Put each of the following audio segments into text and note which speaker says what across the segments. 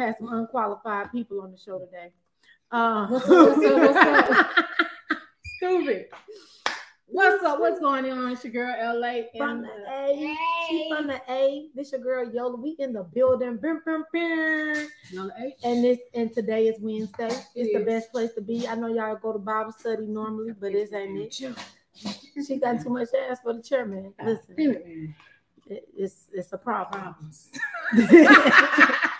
Speaker 1: gonna have some unqualified people on the show today. Uh,
Speaker 2: What's up, what's up, what's up?
Speaker 1: Stupid. What's up? What's going on? It's your girl LA
Speaker 3: From
Speaker 1: and
Speaker 3: the A, she from the A. This your girl Yola. We in the building. Bim, bim, bim. And this and today is Wednesday. It's the best place to be. I know y'all go to Bible study normally, but this ain't it. She got too much ass for the chairman. Listen, it- it's it's a problem.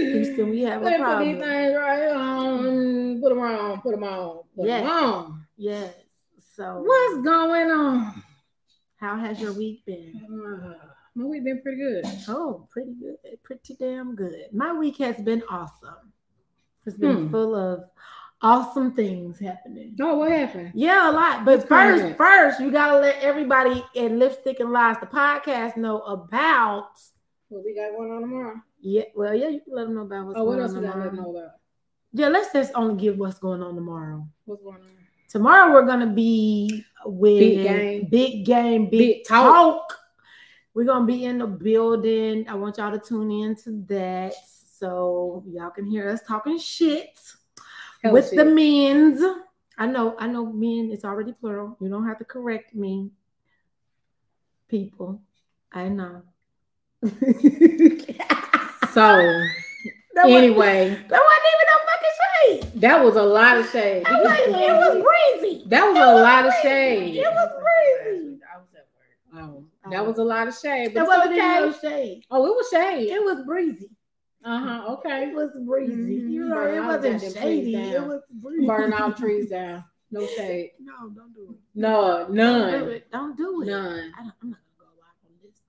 Speaker 3: Houston, we have a
Speaker 2: Let's put these things right on. Put them on. Put them on. Put
Speaker 3: Yeah.
Speaker 2: them on.
Speaker 3: Yes. So
Speaker 2: What's going on?
Speaker 3: how has your week been?
Speaker 2: Uh, my week been pretty good.
Speaker 3: Oh, pretty good. Pretty damn good. My week has been awesome. It's been
Speaker 2: Hmm.
Speaker 3: full of awesome things happening.
Speaker 2: Oh, what happened?
Speaker 3: Yeah, a lot. But
Speaker 2: What's
Speaker 3: first, first, you gotta let everybody in Lipstick and Lies, the podcast, know about.
Speaker 2: What we got going on tomorrow?
Speaker 3: Yeah, well, yeah, you can let them know about what's
Speaker 2: Oh, what
Speaker 3: going
Speaker 2: else
Speaker 3: on
Speaker 2: we got to
Speaker 3: tomorrow.
Speaker 2: know about?
Speaker 3: Yeah, let's just only give what's going on tomorrow.
Speaker 2: What's going on?
Speaker 3: Tomorrow we're gonna be with
Speaker 2: Big game.
Speaker 3: big game, big,
Speaker 2: Big
Speaker 3: talk.
Speaker 2: talk.
Speaker 3: We're gonna be in the building. I want y'all to tune in to that so y'all can hear us talking shit
Speaker 2: Hell
Speaker 3: with the
Speaker 2: shit.
Speaker 3: men's. I know, I know, men. It's already plural. You don't have to correct me, people. I know.
Speaker 2: So,
Speaker 3: That wasn't-
Speaker 2: anyway,
Speaker 3: that wasn't even no fucking shade.
Speaker 2: that was a lot of shade.
Speaker 3: That was, it was breezy.
Speaker 2: That was
Speaker 3: It
Speaker 2: a
Speaker 3: was
Speaker 2: lot of shade.
Speaker 3: It was breezy.
Speaker 2: Oh, that was a lot of shade, but
Speaker 3: It wasn't
Speaker 2: okay.
Speaker 3: no shade.
Speaker 2: Oh, it was shade.
Speaker 3: It was breezy.
Speaker 2: Uh huh. Okay.
Speaker 3: It was breezy.
Speaker 2: Mhm.
Speaker 3: You know, it wasn't shady. It was breezy.
Speaker 2: Burning all trees down. No shade.
Speaker 3: No, don't do it.
Speaker 2: No,
Speaker 3: Don't do
Speaker 2: none.
Speaker 3: it. Don't do it.
Speaker 2: None.
Speaker 3: I don't, I'm not gonna go live on this.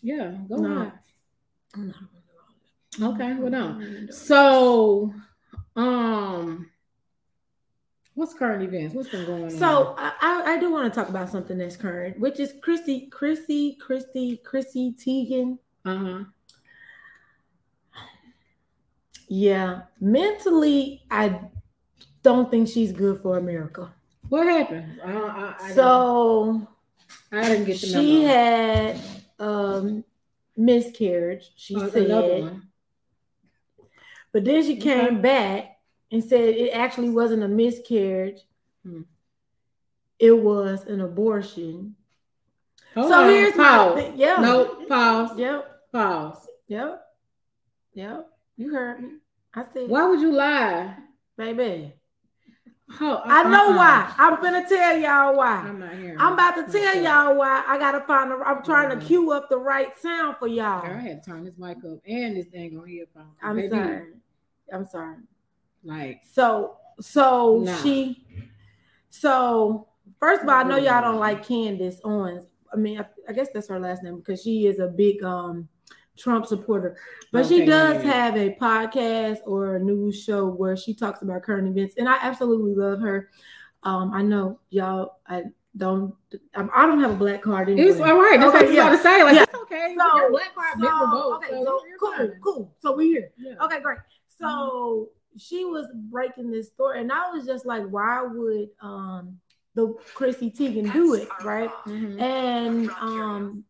Speaker 2: Yeah, go
Speaker 3: No.
Speaker 2: on.
Speaker 3: I'm
Speaker 2: Okay, well, no.
Speaker 3: I'm not gonna do it.
Speaker 2: So, um, what's current events? What's been going on?
Speaker 3: So I, I, do want to talk about something that's current, which is Christy, Chrissy, Christy, Chrissy Teigen.
Speaker 2: uh huh.
Speaker 3: Yeah, mentally, I don't think she's good for America.
Speaker 2: What happened? I, I, I
Speaker 3: So
Speaker 2: didn't, I didn't get the
Speaker 3: she had um miscarriage. She
Speaker 2: Oh,
Speaker 3: said,
Speaker 2: another one.
Speaker 3: But then she
Speaker 2: Okay.
Speaker 3: came back and said it actually wasn't a miscarriage.
Speaker 2: Hmm.
Speaker 3: It was an abortion.
Speaker 2: Hold
Speaker 3: so
Speaker 2: on,
Speaker 3: here's
Speaker 2: pause.
Speaker 3: thing. Yeah.
Speaker 2: No, pause.
Speaker 3: Yep.
Speaker 2: Pause.
Speaker 3: Yep. Yep. You heard me. I said,
Speaker 2: Why would you lie?
Speaker 3: baby.
Speaker 2: Oh,
Speaker 3: I know
Speaker 2: uh-uh.
Speaker 3: why. I'm gonna tell y'all why.
Speaker 2: I'm not hearing.
Speaker 3: I'm about to tell
Speaker 2: Okay.
Speaker 3: y'all why. I gotta find. I'm trying to cue up the right sound for y'all.
Speaker 2: Girl, I had to turn this mic up and this thing on earphone.
Speaker 3: I'm
Speaker 2: Baby,
Speaker 3: sorry. I'm sorry.
Speaker 2: Like,
Speaker 3: So, so
Speaker 2: Nah.
Speaker 3: she, so first of all, I know y'all don't like Candace Owens. I mean, I, I guess that's her last name because she is a big um Trump supporter. But she does
Speaker 2: yeah.
Speaker 3: have a podcast or a news show where she talks about current events, and I absolutely love her. Um, I know y'all. I don't. I'm, I don't have a black card anyway.
Speaker 2: it's all right. That's
Speaker 3: Okay,
Speaker 2: what I was
Speaker 3: yeah.
Speaker 2: about to say. Like,
Speaker 3: Yeah.
Speaker 2: it's okay.
Speaker 3: So-
Speaker 2: Your black card,
Speaker 3: So, okay,
Speaker 2: so
Speaker 3: so cool,
Speaker 2: fine.
Speaker 3: cool. So we here.
Speaker 2: Yeah.
Speaker 3: Okay, great. So she was breaking this story, and I was just like, why would um the Chrissy Teigen do it, right?
Speaker 2: Mhm.
Speaker 3: And um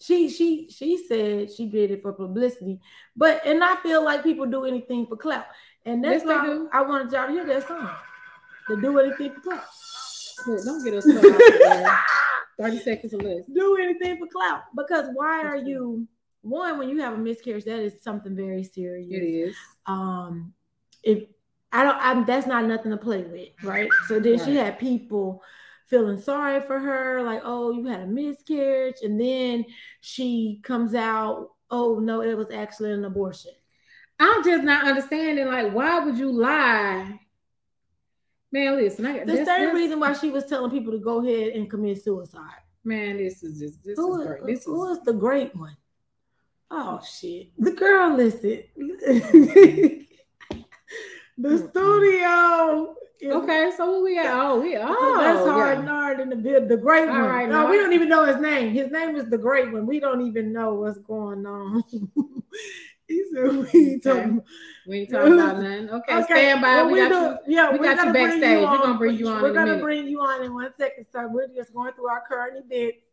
Speaker 3: she she she said she did it for publicity, but and I feel like people do anything for clout, and that's
Speaker 2: Yes, they
Speaker 3: why
Speaker 2: do.
Speaker 3: I wanted y'all to hear that song. To do anything for clout.
Speaker 2: Look, don't get us started. Thirty seconds or less.
Speaker 3: do anything for clout because why are you one when you have a miscarriage, that is something very serious.
Speaker 2: It is.
Speaker 3: um if I don't I'm that's not nothing to play with, right? So then she had people feeling sorry for her, like, oh, you had a miscarriage, and then she comes out, oh no, it was actually an abortion.
Speaker 2: I'm just not understanding. Like, why would you lie? Man, listen. I,
Speaker 3: The
Speaker 2: that's-
Speaker 3: same
Speaker 2: that's-
Speaker 3: reason why she was telling people to go ahead and commit suicide.
Speaker 2: Man, this is just this
Speaker 3: Who
Speaker 2: is
Speaker 3: is,
Speaker 2: great. This
Speaker 3: who
Speaker 2: is
Speaker 3: is the great one? Oh shit. The girl listen. the
Speaker 2: mm-hmm.
Speaker 3: studio is
Speaker 2: okay. So what we got? Oh, we oh
Speaker 3: that's
Speaker 2: yeah.
Speaker 3: hard nard in the bid. The great
Speaker 2: All
Speaker 3: one.
Speaker 2: right,
Speaker 3: no,
Speaker 2: now
Speaker 3: we don't even know his name. His name is the great one. We don't even know what's going on. he said we ain't
Speaker 2: Okay.
Speaker 3: talking.
Speaker 2: We ain't talking about nothing. Okay, stand by.
Speaker 3: well,
Speaker 2: we
Speaker 3: we
Speaker 2: got
Speaker 3: do-
Speaker 2: you.
Speaker 3: Yeah,
Speaker 2: we
Speaker 3: we're
Speaker 2: got you backstage. We're gonna bring you on
Speaker 3: We're
Speaker 2: in
Speaker 3: gonna
Speaker 2: minute.
Speaker 3: bring you on in one second. So we're just going through our current events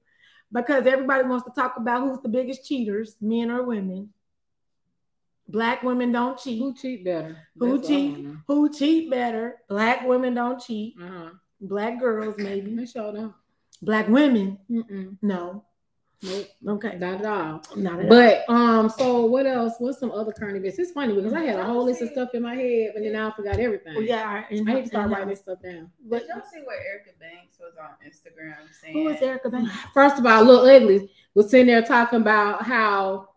Speaker 3: because everybody wants to talk about who's the biggest cheaters, men or women. Black women don't cheat.
Speaker 2: Who cheat better?
Speaker 3: Who
Speaker 2: That's
Speaker 3: cheat? Who cheat better? Black women don't cheat.
Speaker 2: Uh-huh.
Speaker 3: Black girls maybe.
Speaker 2: They sure don't.
Speaker 3: Black women,
Speaker 2: Mm-mm.
Speaker 3: no.
Speaker 2: Nope.
Speaker 3: Okay.
Speaker 2: Not at all.
Speaker 3: Not at all.
Speaker 2: But um, so what else? What's some other current events? It's funny because I had a whole list of stuff in my head, but then now I forgot everything.
Speaker 3: Well, yeah, I,
Speaker 2: I need to start writing this stuff down.
Speaker 3: But
Speaker 4: Did y'all see what Erica Banks was on Instagram saying?
Speaker 3: who is Erica Banks?
Speaker 2: First of all, Lil Ugly was sitting there talking about how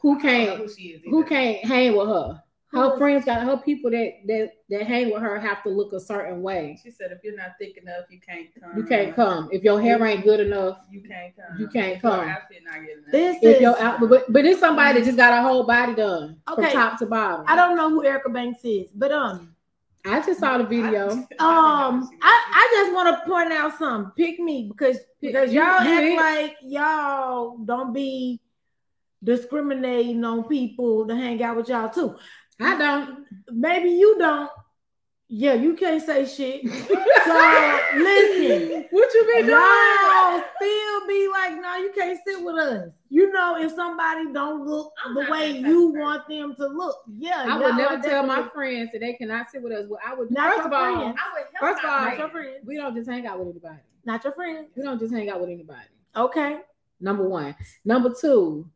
Speaker 2: who
Speaker 4: I don't know
Speaker 2: can't
Speaker 4: who
Speaker 2: who can't hang with her.
Speaker 3: Who
Speaker 2: Her
Speaker 3: is-
Speaker 2: friends got her people that that that hang with her have to look a certain way.
Speaker 4: She said, if you're not thick enough, you can't come.
Speaker 2: You can't come if your hair ain't good enough.
Speaker 4: You can't come.
Speaker 2: You can't
Speaker 4: If your
Speaker 2: come.
Speaker 4: outfit not good enough.
Speaker 3: This
Speaker 2: If
Speaker 3: is.
Speaker 2: your out, but but it's somebody that just got a whole body done from top to bottom.
Speaker 3: I don't know who Erica Banks is, but um,
Speaker 2: I just saw the video.
Speaker 3: um, I, I just want to point out something. Pick me because because
Speaker 2: You-
Speaker 3: y'all
Speaker 2: you
Speaker 3: act
Speaker 2: ain't-
Speaker 3: like y'all don't be discriminating on people to hang out with y'all too.
Speaker 2: I don't.
Speaker 3: Maybe you don't. Yeah, you can't say shit. So listen.
Speaker 2: What you been
Speaker 3: Y'all still be like, no, you can't sit with us. You know, if somebody don't look
Speaker 4: I'm
Speaker 3: the way you
Speaker 4: person.
Speaker 3: want them to look, yeah,
Speaker 2: I would
Speaker 3: y'all
Speaker 2: never
Speaker 3: are
Speaker 2: tell my
Speaker 3: definitely-
Speaker 2: friends that they cannot sit with us. Well, I would.
Speaker 3: Not
Speaker 2: first of all,
Speaker 3: friends.
Speaker 4: I would help
Speaker 2: First of all,
Speaker 3: not your friends,
Speaker 2: we don't just hang out with anybody.
Speaker 3: not your friends.
Speaker 2: We don't just hang out with anybody.
Speaker 3: Okay,
Speaker 2: Number one. Number two.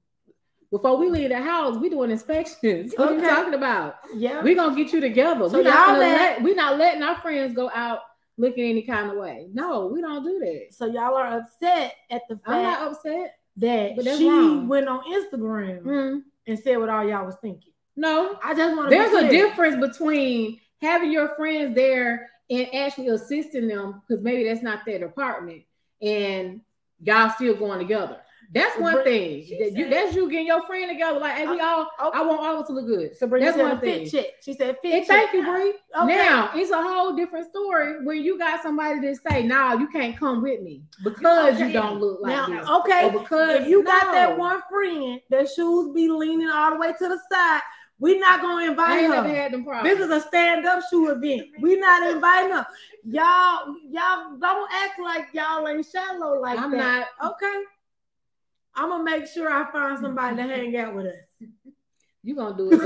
Speaker 2: Before we leave the house, we doing inspections. What are you talking about?
Speaker 3: yeah.
Speaker 2: We gonna get you together.
Speaker 3: So
Speaker 2: we not
Speaker 3: let-
Speaker 2: let, we not letting our friends go out looking any kind of way. No, we don't do that.
Speaker 3: so y'all are upset at the fact I'm
Speaker 2: not upset.
Speaker 3: that she
Speaker 2: wrong.
Speaker 3: went on Instagram
Speaker 2: Mm,
Speaker 3: and said what all y'all was thinking.
Speaker 2: no,
Speaker 3: I just want to.
Speaker 2: there's a difference between having your friends there and actually assisting them because maybe that's not their department and y'all still going together. That's one thing. That you, that's you getting your friend together. Like, hey, we all.
Speaker 3: Okay.
Speaker 2: I want all of us to look good.
Speaker 3: Sabrina
Speaker 2: that's
Speaker 3: said
Speaker 2: one
Speaker 3: a fit
Speaker 2: thing.
Speaker 3: check. She said fit
Speaker 2: And
Speaker 3: check.
Speaker 2: thank you, Bree.
Speaker 3: Okay.
Speaker 2: Now it's a whole different story when you got somebody that say, "Nah, you can't come with me because you don't look like
Speaker 3: Now,
Speaker 2: this."
Speaker 3: okay,
Speaker 2: Or because
Speaker 3: if you got that one friend that shoes be leaning all the way to the side, We're not gonna invite her.
Speaker 2: had them problems.
Speaker 3: This is a stand-up shoe event. We're not inviting her. Y'all, y'all don't act like y'all ain't shallow like
Speaker 2: I'm
Speaker 3: that. Okay. I'm gonna make sure I find somebody to hang out with us.
Speaker 2: You gonna do it?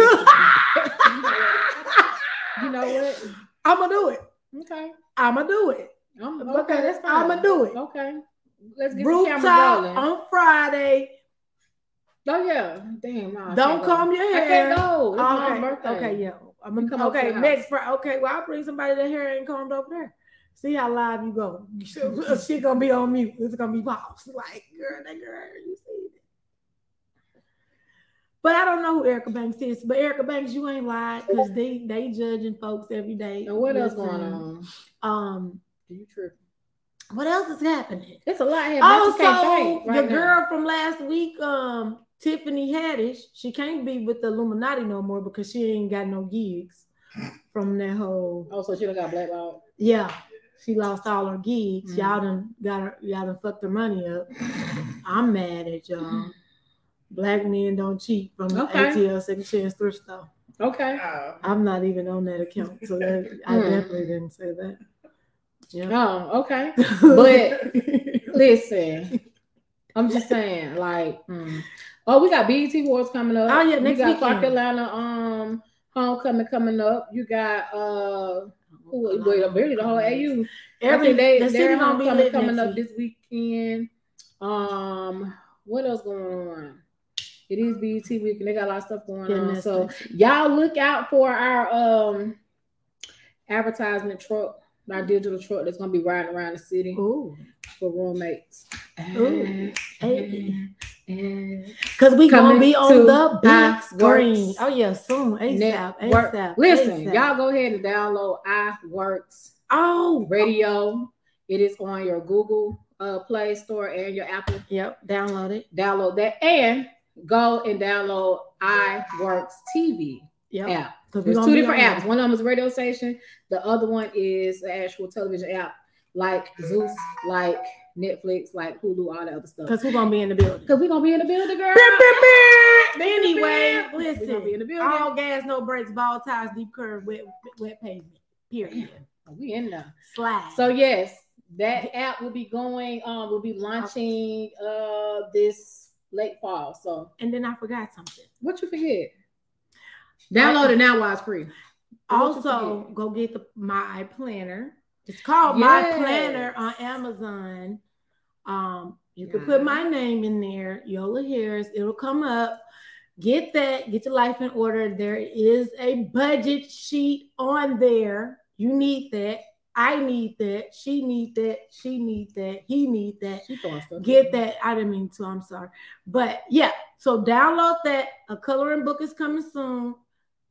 Speaker 2: you know what?
Speaker 3: I'm gonna do it.
Speaker 2: Okay.
Speaker 3: I'm gonna do it.
Speaker 2: I'm,
Speaker 3: Okay,
Speaker 2: okay, that's fine.
Speaker 3: I'ma do it.
Speaker 2: Okay. Let's get the camera rolling.
Speaker 3: on Friday.
Speaker 2: Oh yeah. Damn. No,
Speaker 3: Don't comb your
Speaker 2: I
Speaker 3: hair.
Speaker 2: can't go. It's
Speaker 3: okay.
Speaker 2: my birthday.
Speaker 3: Okay, yeah. I'm gonna
Speaker 2: come
Speaker 3: okay next. Friday. Okay, well I'll bring somebody that hair ain't combed over there. See how live you go. She gonna be on mute. It's gonna be paused. Like, girl, that girl, you see it. But I don't know who Erica Banks is. But Erica Banks, you ain't lied because they they judging folks every day.
Speaker 2: And what else going on?
Speaker 3: Um, do
Speaker 2: You tripping?
Speaker 3: what else is happening?
Speaker 2: It's a lot happening.
Speaker 3: Also,
Speaker 2: right
Speaker 3: your
Speaker 2: now.
Speaker 3: girl from last week, um, Tiffany Haddish, she can't be with the Illuminati no more because she ain't got no gigs from that whole.
Speaker 2: Oh, so she done got blackballed.
Speaker 3: Yeah, she lost all her gigs.
Speaker 2: Mm.
Speaker 3: Y'all done got her. Y'all done fucked her money up. I'm mad at y'all. Black men don't cheat from
Speaker 2: Okay.
Speaker 3: ATL Second Chance Thrift Store.
Speaker 2: Okay.
Speaker 4: Oh.
Speaker 3: I'm not even on that account, so that, I
Speaker 2: Mm.
Speaker 3: definitely didn't say that. Yeah.
Speaker 2: Oh, okay. But- Listen, I'm just saying, like, mm. oh, we got BET Awards coming up.
Speaker 3: Oh, yeah,
Speaker 2: we
Speaker 3: next
Speaker 2: got Clark. Atlanta um homecoming coming up. You got uh, who? Wait, really the whole AU. Every day,
Speaker 3: Every
Speaker 2: think they
Speaker 3: the city gonna be
Speaker 2: coming up this weekend. Um, what else going on? It is BET week, and they got a lot of stuff going
Speaker 3: Yeah,
Speaker 2: on. So
Speaker 3: nice.
Speaker 2: y'all look out for our um advertisement truck, our digital truck that's gonna be riding around the city
Speaker 3: Ooh.
Speaker 2: for roommates.
Speaker 3: Ooh. Hey.
Speaker 2: And
Speaker 3: Cause we gonna be on the big screen. Oh yeah, soon. ASAP.
Speaker 2: Network.
Speaker 3: ASAP.
Speaker 2: Listen,
Speaker 3: ASAP.
Speaker 2: y'all go ahead and download iWorks
Speaker 3: Oh,
Speaker 2: Radio. It is on your Google uh, Play Store and your Apple.
Speaker 3: Yep. Download it.
Speaker 2: Download that and go and download iWorks TV
Speaker 3: Yep.
Speaker 2: app. There's two different
Speaker 3: on
Speaker 2: apps.
Speaker 3: there.
Speaker 2: One of them is a radio station. The other one is the actual television app, like Zeus, like Netflix, like Hulu, all that other stuff.
Speaker 3: Cause we're gonna be in the building.
Speaker 2: Because we're gonna be in the building, girl.
Speaker 3: Anyway, listen.
Speaker 2: We're gonna be in the building.
Speaker 3: All gas, no brakes, ball ties, deep curve, wet, wet pavement. Period.
Speaker 2: we in there.
Speaker 3: Slide.
Speaker 2: So yes, that app will be going. Um, will be launching uh this late fall. So
Speaker 3: and then I forgot something.
Speaker 2: what you forget? Download it now while it's free.
Speaker 3: Also, go get the my planner. It's called my planner on Amazon. Um, you can put my name in there, Yola Harris. It'll come up. Get that. Get your life in order. There is a budget sheet on there. You need that. I need that. She need that. She need that. He need that. Get that. I didn't mean to. I'm sorry. But yeah, so download that. A coloring book is coming soon.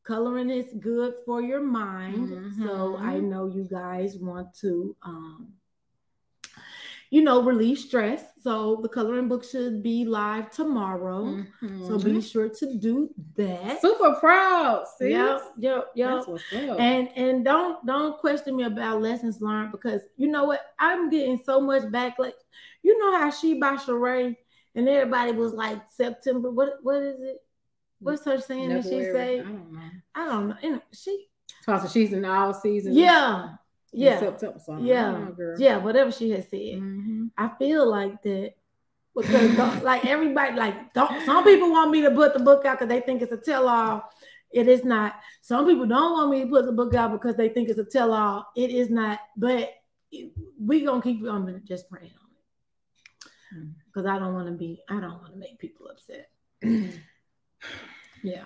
Speaker 3: Coloring is good for your mind. So
Speaker 2: Mhm.
Speaker 3: I know you guys want to um you know relieve stress. So the coloring book should be live tomorrow. So be mm-hmm. sure to do that.
Speaker 2: super proud. See?
Speaker 3: Yep, yep, yep.
Speaker 2: That's what's up.
Speaker 3: And and don't don't question me about lessons learned because you know what I'm getting so much backlash. You know how she by Sheree and everybody was like September. What what is it? What's her saying that she say?
Speaker 2: I don't know.
Speaker 3: I don't know. And she
Speaker 2: So she's in all seasons.
Speaker 3: yeah yeah
Speaker 2: September. So
Speaker 3: yeah
Speaker 2: girl.
Speaker 3: yeah whatever she has said.
Speaker 2: Mhm.
Speaker 3: I feel like that because like everybody like don't some people want me to put the book out because they think it's a tell all. It is not. Some people don't want me to put the book out because they think it's a tell all. It is not. But it- we gonna keep on just praying on it
Speaker 2: Mm.
Speaker 3: because I don't want to be. I don't want to make people upset. yeah.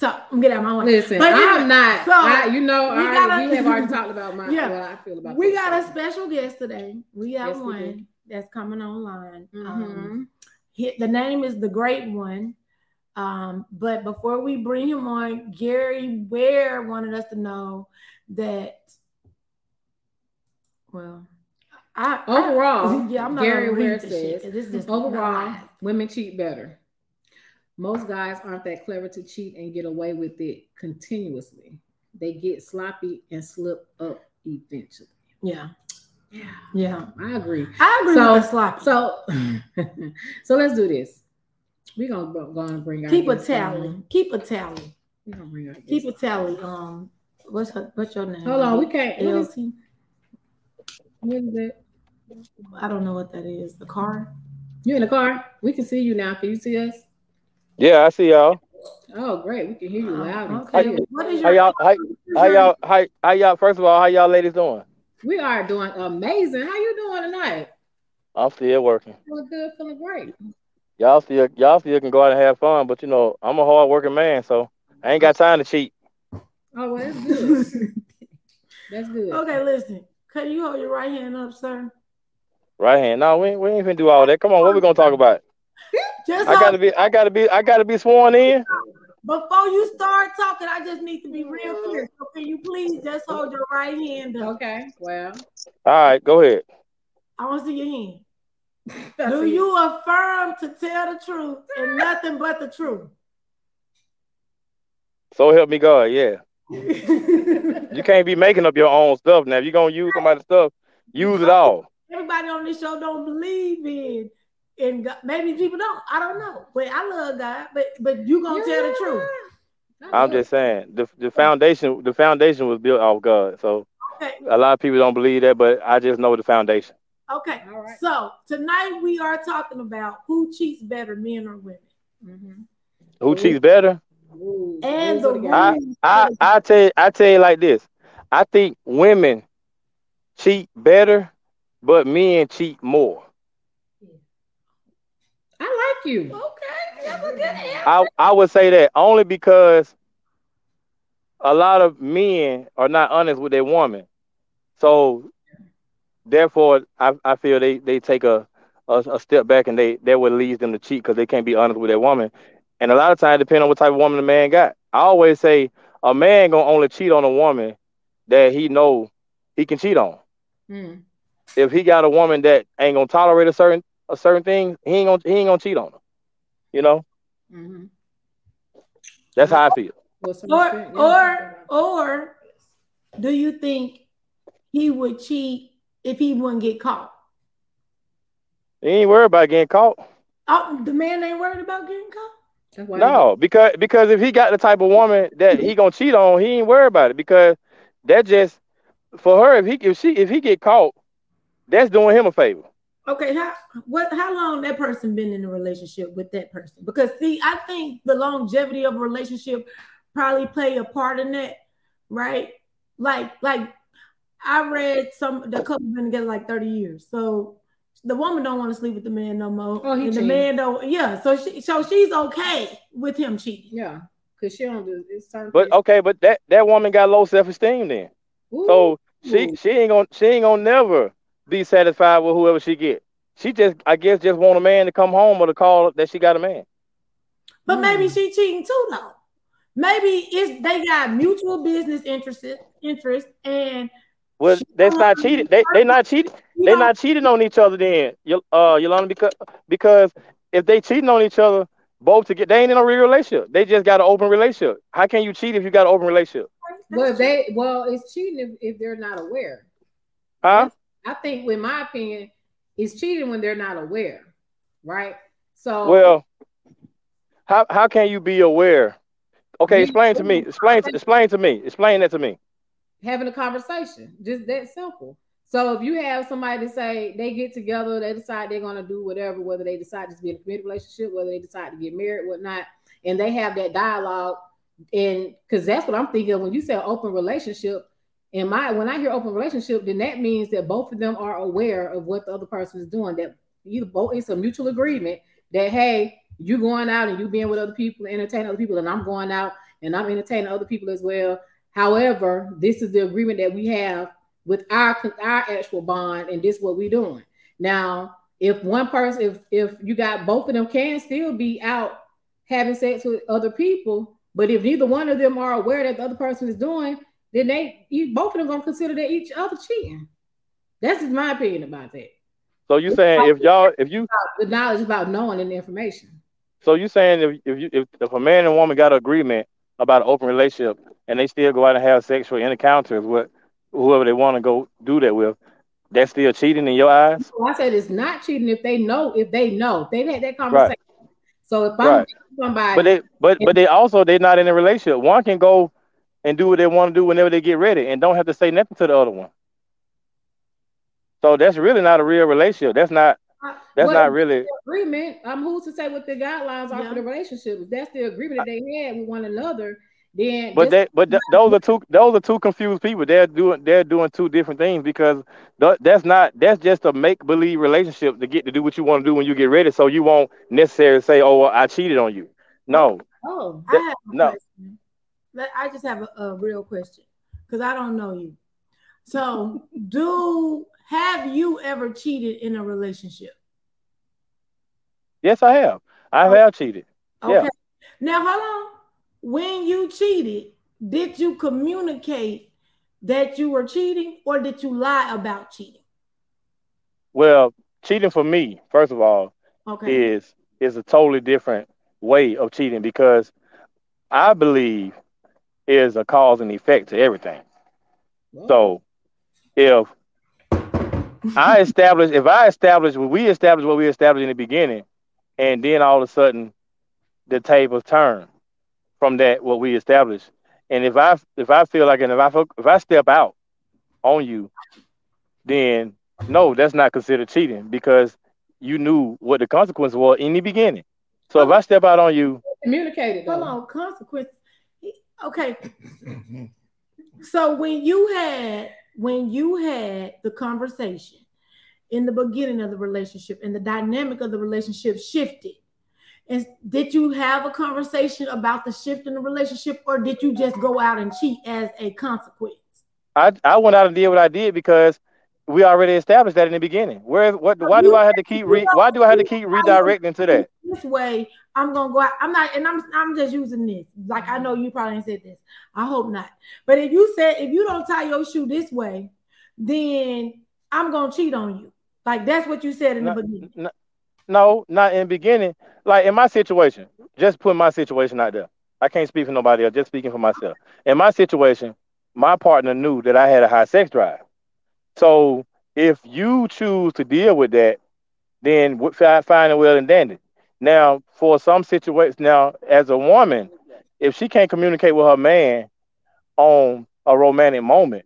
Speaker 3: So I'm getting out my way.
Speaker 2: Listen,
Speaker 3: But
Speaker 2: I'm not.
Speaker 3: so
Speaker 2: I, you know,
Speaker 3: we
Speaker 2: I,
Speaker 3: gotta-
Speaker 2: we have already talked about my
Speaker 3: Yeah.
Speaker 2: what I feel about.
Speaker 3: We got a special guest today. We got
Speaker 2: Yes,
Speaker 3: one
Speaker 2: do.
Speaker 3: that's coming online. Um,
Speaker 2: Mhm.
Speaker 3: he- the name is the Great One. Um, but before we bring him on, Gary Ware wanted us to know that. Well, I I-
Speaker 2: Overall,
Speaker 3: yeah, I'm not
Speaker 2: Gary Ware
Speaker 3: this shit, this is
Speaker 2: Overall, women cheat better. Most guys aren't that clever to cheat and get away with it continuously. They get sloppy and slip up eventually.
Speaker 3: yeah,
Speaker 2: Yeah,
Speaker 3: yeah,
Speaker 2: I agree.
Speaker 3: I agree
Speaker 2: So-
Speaker 3: with the sloppy.
Speaker 2: So, so let's do this. We're gonna go go and bring our
Speaker 3: keep a
Speaker 2: guest on.
Speaker 3: tally. Keep a tally.
Speaker 2: We're gonna bring our
Speaker 3: Keep a
Speaker 2: on.
Speaker 3: tally. Um, what's her, what's your name?
Speaker 2: Hold on, we can't. What is,
Speaker 3: LT.
Speaker 2: what is it?
Speaker 3: I don't know what that is. The car.
Speaker 2: You in the car? We can see you now. Can you see us?
Speaker 5: Yeah, I see y'all.
Speaker 2: Oh, great. We can hear you loud and
Speaker 3: okay.
Speaker 2: clear.
Speaker 3: What is
Speaker 5: How y'all? How, how y'all? How, how y'all? First of all, how y'all ladies doing?
Speaker 2: We are doing amazing. How you doing tonight?
Speaker 5: I'm still working.
Speaker 2: Feeling good, feeling great.
Speaker 5: Y'all still, y'all still can go out and have fun, but you know, I'm a hard working man, so I ain't got time to cheat.
Speaker 2: Oh, well, that's good. that's good.
Speaker 3: Okay, listen. Can you hold your right hand up, sir?
Speaker 5: Right hand. No, we ain't, we ain't finna do all that. Come on, what we gonna talk about?
Speaker 3: Just
Speaker 5: I gotta be, I gotta be, I gotta be sworn in.
Speaker 3: before you start talking, I just need to be real clear. So can you please just hold your right hand up?
Speaker 2: Okay. Well,
Speaker 5: All right, go ahead.
Speaker 3: I want to see your hand.
Speaker 2: that's
Speaker 3: Do
Speaker 2: it.
Speaker 3: you affirm to tell the truth and nothing but the truth?
Speaker 5: So help me God. Yeah, you can't be making up your own stuff now. If you're gonna use somebody's stuff, use it all.
Speaker 3: Everybody on this show don't believe in in God. Maybe people don't. I don't know. But I love God. But but you gonna tell the truth.
Speaker 5: I'm just saying the the foundation, the foundation was built off God. So
Speaker 3: Okay.
Speaker 5: a lot of people don't believe that, but I just know the foundation.
Speaker 3: Okay.
Speaker 2: All right.
Speaker 3: So tonight we are talking about who cheats better, men or women.
Speaker 2: Mhm.
Speaker 5: Who cheats better?
Speaker 2: Rules.
Speaker 3: And the
Speaker 2: of.
Speaker 5: I, I I tell you, I tell you like this. I think women cheat better, but men cheat more.
Speaker 2: I like you.
Speaker 3: Okay. That's a good answer.
Speaker 5: I I would say that only because a lot of men are not honest with their woman, so therefore I, I feel they they take a, a a step back and they that would lead them to cheat because they can't be honest with their woman, and a lot of times depending on what type of woman the man got. I always say a man gonna only cheat on a woman that he know he can cheat on.
Speaker 2: Mm.
Speaker 5: If he got a woman that ain't gonna tolerate a certain a certain thing, he ain't gonna he ain't gonna cheat on her. You know,
Speaker 2: hmm
Speaker 5: that's how I feel.
Speaker 3: Or or or do you think he would cheat if he wouldn't get caught?
Speaker 5: He ain't worried about getting caught.
Speaker 3: Oh, the man ain't worried about getting caught.
Speaker 5: No, because because if he got the type of woman that he gonna cheat on, he ain't worried about it because that just for her if he if she if he get caught, that's doing him a favor.
Speaker 3: Okay, how what how long that person been in a relationship with that person? Because see, I think the longevity of a relationship probably play a part in that, right? Like like I read some the couple been together like 30 years. So the woman don't want to sleep with the man no more.
Speaker 2: Oh, he
Speaker 3: and the man don't yeah. So she so she's okay with him cheating.
Speaker 2: Yeah, because she don't do it's certain.
Speaker 5: But okay, but that that woman got low self esteem then,
Speaker 2: Ooh.
Speaker 5: so she
Speaker 2: Ooh.
Speaker 5: she ain't gonna she ain't gonna never be satisfied with whoever she get. She just I guess just want a man to come home or to call that she got a man.
Speaker 3: But maybe
Speaker 2: Mm.
Speaker 3: she cheating too though. Maybe it's they got mutual business interest interest and
Speaker 5: Well,
Speaker 3: She
Speaker 5: that's not cheating. They they not cheating.
Speaker 3: you
Speaker 5: They're not cheating on each other then, Yo- uh, Yolanda, because because if they cheating on each other, both to get they ain't in a real relationship. They just got an open relationship. How can you cheat if you got an open relationship?
Speaker 2: Well, they well, it's cheating if, if they're not aware.
Speaker 5: Huh?
Speaker 2: I think, in my opinion, it's cheating when they're not aware, right? So,
Speaker 5: Well, how how can you be aware? Okay, explain to me. Explain to, explain to me. Explain that to me.
Speaker 2: having a conversation, just that simple. So, if you have somebody to say they get together, they decide they're going to do whatever, whether they decide to be in a committed relationship, whether they decide to get married, whatnot, and they have that dialogue, and because that's what I'm thinking of when you say open relationship. In my when I hear open relationship, then that means that both of them are aware of what the other person is doing. That you both it's a mutual agreement that hey, you going out and you being with other people, entertaining other people, and I'm going out and I'm entertaining other people as well. However, this is the agreement that we have with our our actual bond, and this is what we're doing. Now, if one person, if if you got both of them can still be out having sex with other people, but if neither one of them are aware that the other person is doing, then they you, both of them gonna consider that each other cheating. That's just my opinion about that.
Speaker 5: So you saying if y'all if you
Speaker 2: The knowledge about knowing and the information.
Speaker 5: so you saying if if you if, if a man and woman got an agreement about an open relationship and they still go out and have sexual encounters with whoever they want to go do that with, that's still cheating in your eyes?
Speaker 2: So I said it's not cheating if they know, if they know. They've had that conversation. So if I'm
Speaker 5: Right.
Speaker 2: somebody
Speaker 5: But they but but they also they're not in a relationship. One can go and do what they want to do whenever they get ready and don't have to say nothing to the other one. So that's really not a real relationship. That's not that's
Speaker 2: Well,
Speaker 5: not really
Speaker 2: agreement, um, who's to say what the guidelines are
Speaker 3: Yeah.
Speaker 2: for the relationship? If that's the agreement that they had with one another, then
Speaker 5: but that but th- those are two those are two confused people. They're doing they're doing two different things because th- that's not that's just a make believe relationship to get to do what you want to do when you get ready. So you won't necessarily say, "Oh, well, I cheated on you." No,
Speaker 2: oh,
Speaker 3: I have a
Speaker 5: no.
Speaker 3: question. Let- I just have a, a real question because I don't know you. So, do have you ever cheated in a relationship?
Speaker 5: yes, I have. I
Speaker 3: Oh.
Speaker 5: have cheated.
Speaker 3: Okay.
Speaker 5: Yeah.
Speaker 3: Now, hold on. When you cheated, did you communicate that you were cheating, or did you lie about cheating?
Speaker 5: Well, cheating for me, first of all,
Speaker 3: Okay.
Speaker 5: is is a totally different way of cheating because I believe is a cause and effect to everything. So if I establish, if I establish what we established, what we established in the beginning, and then all of a sudden the tables turn from that what we established, and if I if I feel like and if I feel, if I step out on you, then no, that's not considered cheating because you knew what the consequence was in the beginning. So if I step out on you,
Speaker 2: communicated.
Speaker 3: Hold on. Consequences. Okay. So when you had when you had the conversation in the beginning of the relationship and the dynamic of the relationship shifted And did you have a conversation about the shift in the relationship, or did you just go out and cheat as a consequence?
Speaker 5: I I went out and did what I did because we already established that in the beginning. Where what why do I have to keep re, why do I have to keep redirecting to that?
Speaker 3: This way, I'm gonna go out. I'm not, and I'm I'm just using this. Like I mm-hmm. know you probably said this. I hope not. But if you said if you don't tie your shoe this way, then I'm gonna cheat on you. Like that's what you said in
Speaker 5: No,
Speaker 3: the beginning.
Speaker 5: no, no, not in the beginning. Like in my situation, just put my situation out there. I can't speak for nobody else, just speaking for myself. In my situation, my partner knew that I had a high sex drive. So if you choose to deal with that, then w- fi- fine and well and dandy. Now, for some situations, now as a woman, if she can't communicate with her man on a romantic moment,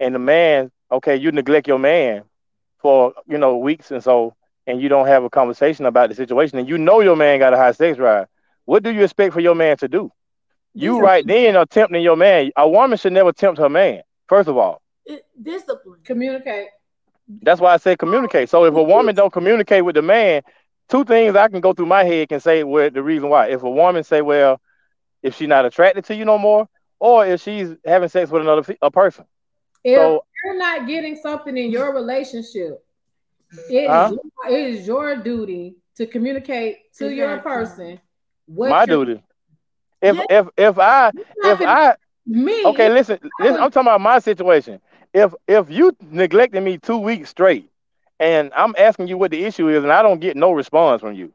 Speaker 5: and the man, okay, you neglect your man for you know weeks and so, and you don't have a conversation about the situation, and you know your man got a high sex drive, what do you expect for your man to do? You
Speaker 3: These
Speaker 5: right then are tempting your man. A woman should never tempt her man. First of all,
Speaker 3: It- discipline.
Speaker 2: Communicate.
Speaker 5: that's why I say communicate. So if a woman don't communicate with the man, two things I can go through my head can say where the reason why. If a woman say, well, if she's not attracted to you no more, or if she's having sex with another a person.
Speaker 2: If
Speaker 5: So
Speaker 2: you're not getting something in your relationship, it is
Speaker 5: Huh?
Speaker 2: your, it is your duty to communicate to your person what
Speaker 5: my duty. If
Speaker 3: Yeah.
Speaker 5: if if I if I
Speaker 2: me.
Speaker 5: okay listen listen I'm talking about my situation. If if you neglected me two weeks straight, and I'm asking you what the issue is, and I don't get no response from you,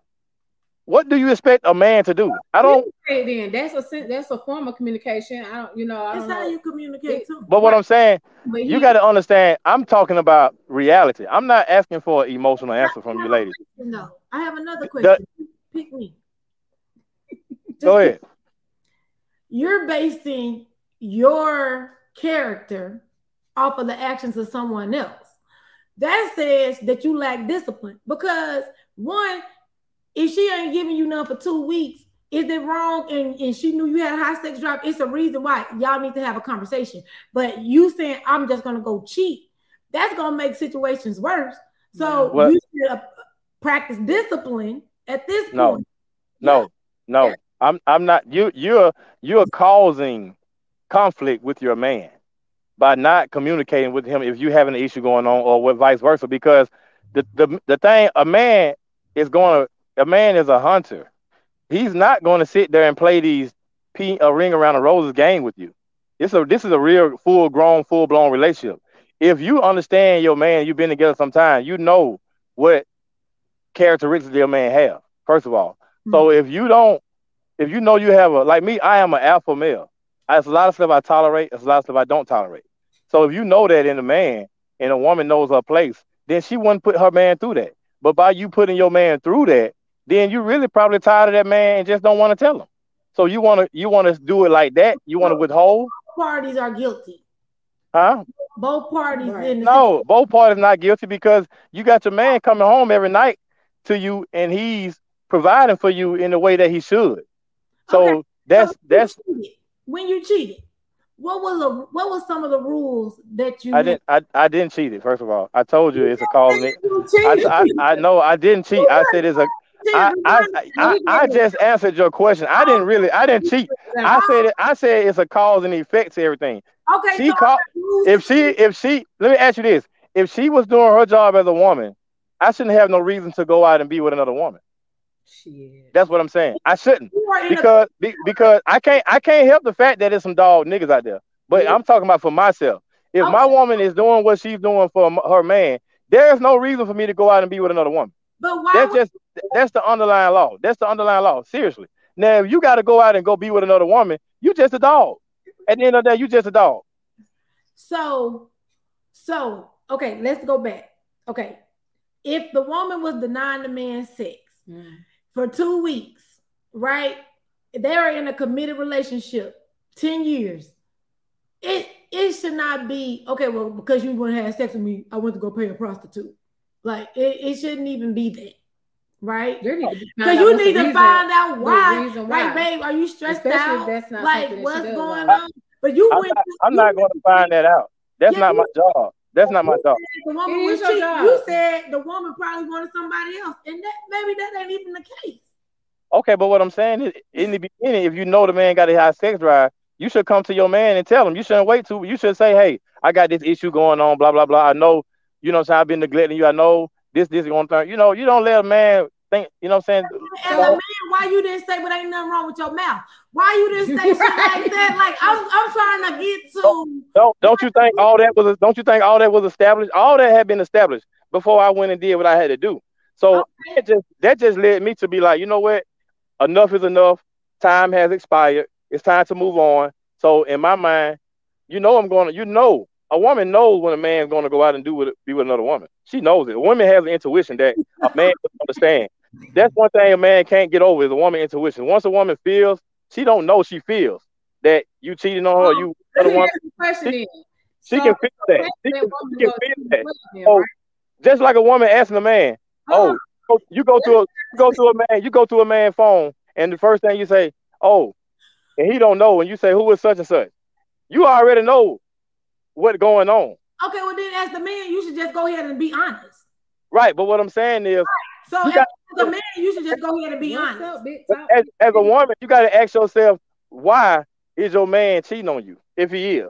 Speaker 5: what do you expect a man to do? I don't.
Speaker 2: Communicate Then that's a that's a form of communication. I don't, you know, I
Speaker 3: It's
Speaker 2: don't
Speaker 3: how
Speaker 2: know.
Speaker 3: you communicate too.
Speaker 5: But what I'm saying,
Speaker 2: But
Speaker 5: you got to understand. I'm talking about reality. I'm not asking for an emotional answer from you, lady.
Speaker 3: No, I have another question. Pick me. Just
Speaker 5: Go ahead.
Speaker 3: you're basing your character off of the actions of someone else. That says that you lack discipline because one, if she ain't giving you none for two weeks, is it wrong? And, and she knew you had a high sex drive. It's a reason why y'all need to have a conversation. But you saying I'm just gonna go cheat, that's gonna make situations worse. So
Speaker 5: Well-
Speaker 3: you should uh, practice discipline at this
Speaker 5: No.
Speaker 3: point.
Speaker 5: No, no. I'm I'm not you you're you're causing conflict with your man by not communicating with him if you have an issue going on or what vice versa because the the, the thing a man is going to a man is a hunter. He's not going to sit there and play these p a ring around the roses game with you. This a this is a real full grown full blown relationship. If you understand your man, you've been together some time, you know what characteristics your man have. First of all, so mm-hmm. if you don't, if you know you have a like me, I am an alpha male. There's a lot of stuff I tolerate. it's a lot of stuff I don't tolerate. So if you know that in a man and a woman knows her place, then she wouldn't put her man through that. But by you putting your man through that, then you really probably tired of that man and just don't want to tell him. So you want to you want to do it like that? You want to withhold?
Speaker 3: parties are guilty.
Speaker 5: Huh?
Speaker 3: Both parties
Speaker 2: Right.
Speaker 3: in the
Speaker 5: No, both parties not guilty because you got your man coming home every night to you and he's providing for you in the way that he should. So
Speaker 3: Okay,
Speaker 5: that's
Speaker 3: So
Speaker 5: that's
Speaker 3: when you cheated. What was the what was some of the rules that you
Speaker 5: I didn't I, I didn't cheat it. First of all, I told you it's a cause. and it- I. I I know I didn't cheat. I said it's a I I, I I just answered your question. I didn't really I didn't cheat. I said it, I said it's a cause and effect to everything.
Speaker 3: okay.
Speaker 5: she
Speaker 3: so
Speaker 5: called- If she if she let me ask you this: if she was doing her job as a woman, I shouldn't have no reason to go out and be with another woman.
Speaker 2: Shit.
Speaker 5: That's what I'm saying. I shouldn't
Speaker 3: you were in a-
Speaker 5: because be, because I can't I can't help the fact that there's some dog niggas out there. But I'm talking about for myself. If my woman is doing what she's doing for her man, there is no reason for me to go out and be with another woman.
Speaker 3: but why
Speaker 5: That's
Speaker 3: would,
Speaker 5: just that's the underlying law. That's the underlying law. Seriously. Now, if you got to go out and go be with another woman, you just a dog. At the end of the day, you just a dog.
Speaker 3: so so okay, let's go back. Okay. If the woman was denying the man sex
Speaker 2: Mm.
Speaker 3: For two weeks, right? They're in a committed relationship, 10 years. It it should not be okay. Well, because you want to have sex with me, I want to go pay a prostitute. Like it, it shouldn't even be that, right?
Speaker 2: There need to be
Speaker 3: Because you need to find out
Speaker 2: the
Speaker 3: why.
Speaker 2: reason
Speaker 3: Like,
Speaker 2: why.
Speaker 3: babe, are you stressed
Speaker 2: Especially if
Speaker 3: out?
Speaker 2: that's not
Speaker 3: like,
Speaker 2: something that she
Speaker 3: what's going on? But you
Speaker 5: I'm
Speaker 3: went.
Speaker 5: not, I'm
Speaker 3: you
Speaker 5: not going to find that out. That's
Speaker 3: Yeah,
Speaker 5: not my job. That's not my job.
Speaker 3: The woman was
Speaker 2: your
Speaker 3: cheating.
Speaker 2: job.
Speaker 3: You said the woman probably wanted somebody else, and that maybe that ain't even the case.
Speaker 5: Okay, but what I'm saying is, in the beginning, if you know the man got a high sex drive, you should come to your man and tell him. You shouldn't wait to. You should say, "Hey, I got this issue going on. Blah blah blah. I know, you know, what I'm saying I've been neglecting you. I know this this is going to turn. You know, you don't let a man think. You know, what I'm saying.
Speaker 3: As a man, why you didn't say, "But ain't nothing wrong with your mouth"? Why you didn't say shit like that? Like I'm, I'm trying to get to.
Speaker 5: Don't don't you think all that was don't you think all that was established? All that had been established before I went and did what I had to do. So
Speaker 3: Okay.
Speaker 5: that just that just led me to be like, you know what? Enough is enough. Time has expired. It's time to move on. So in my mind, you know I'm going to you know a woman knows when a man's going to go out and do with be with another woman. She knows it. A woman has an intuition that a man doesn't understand. That's one thing a man can't get over is a woman intuition. Once a woman feels, she don't know she feels that you cheating on her, you
Speaker 2: Let
Speaker 5: other
Speaker 2: me
Speaker 5: woman,
Speaker 2: ask you a question then.
Speaker 5: she
Speaker 2: So,
Speaker 5: can feel that. She can, she can feel that.
Speaker 2: the then,
Speaker 5: Oh,
Speaker 2: right?
Speaker 5: Just like a woman asking a man,
Speaker 2: Hold
Speaker 5: oh, you go to a you go to a man, you go to a man phone, and the first thing you say, oh, and he don't know, and you say, who is such and such? You already know what's going on,
Speaker 3: Okay, well then, as the man, you should just go ahead and be honest.
Speaker 5: right? But what I'm saying is,
Speaker 3: So
Speaker 5: You
Speaker 3: as,
Speaker 5: got-
Speaker 3: as a man, you should just go ahead and be honest.
Speaker 2: up,
Speaker 5: as, as a woman, you got to ask yourself, why is your man cheating on you if he is?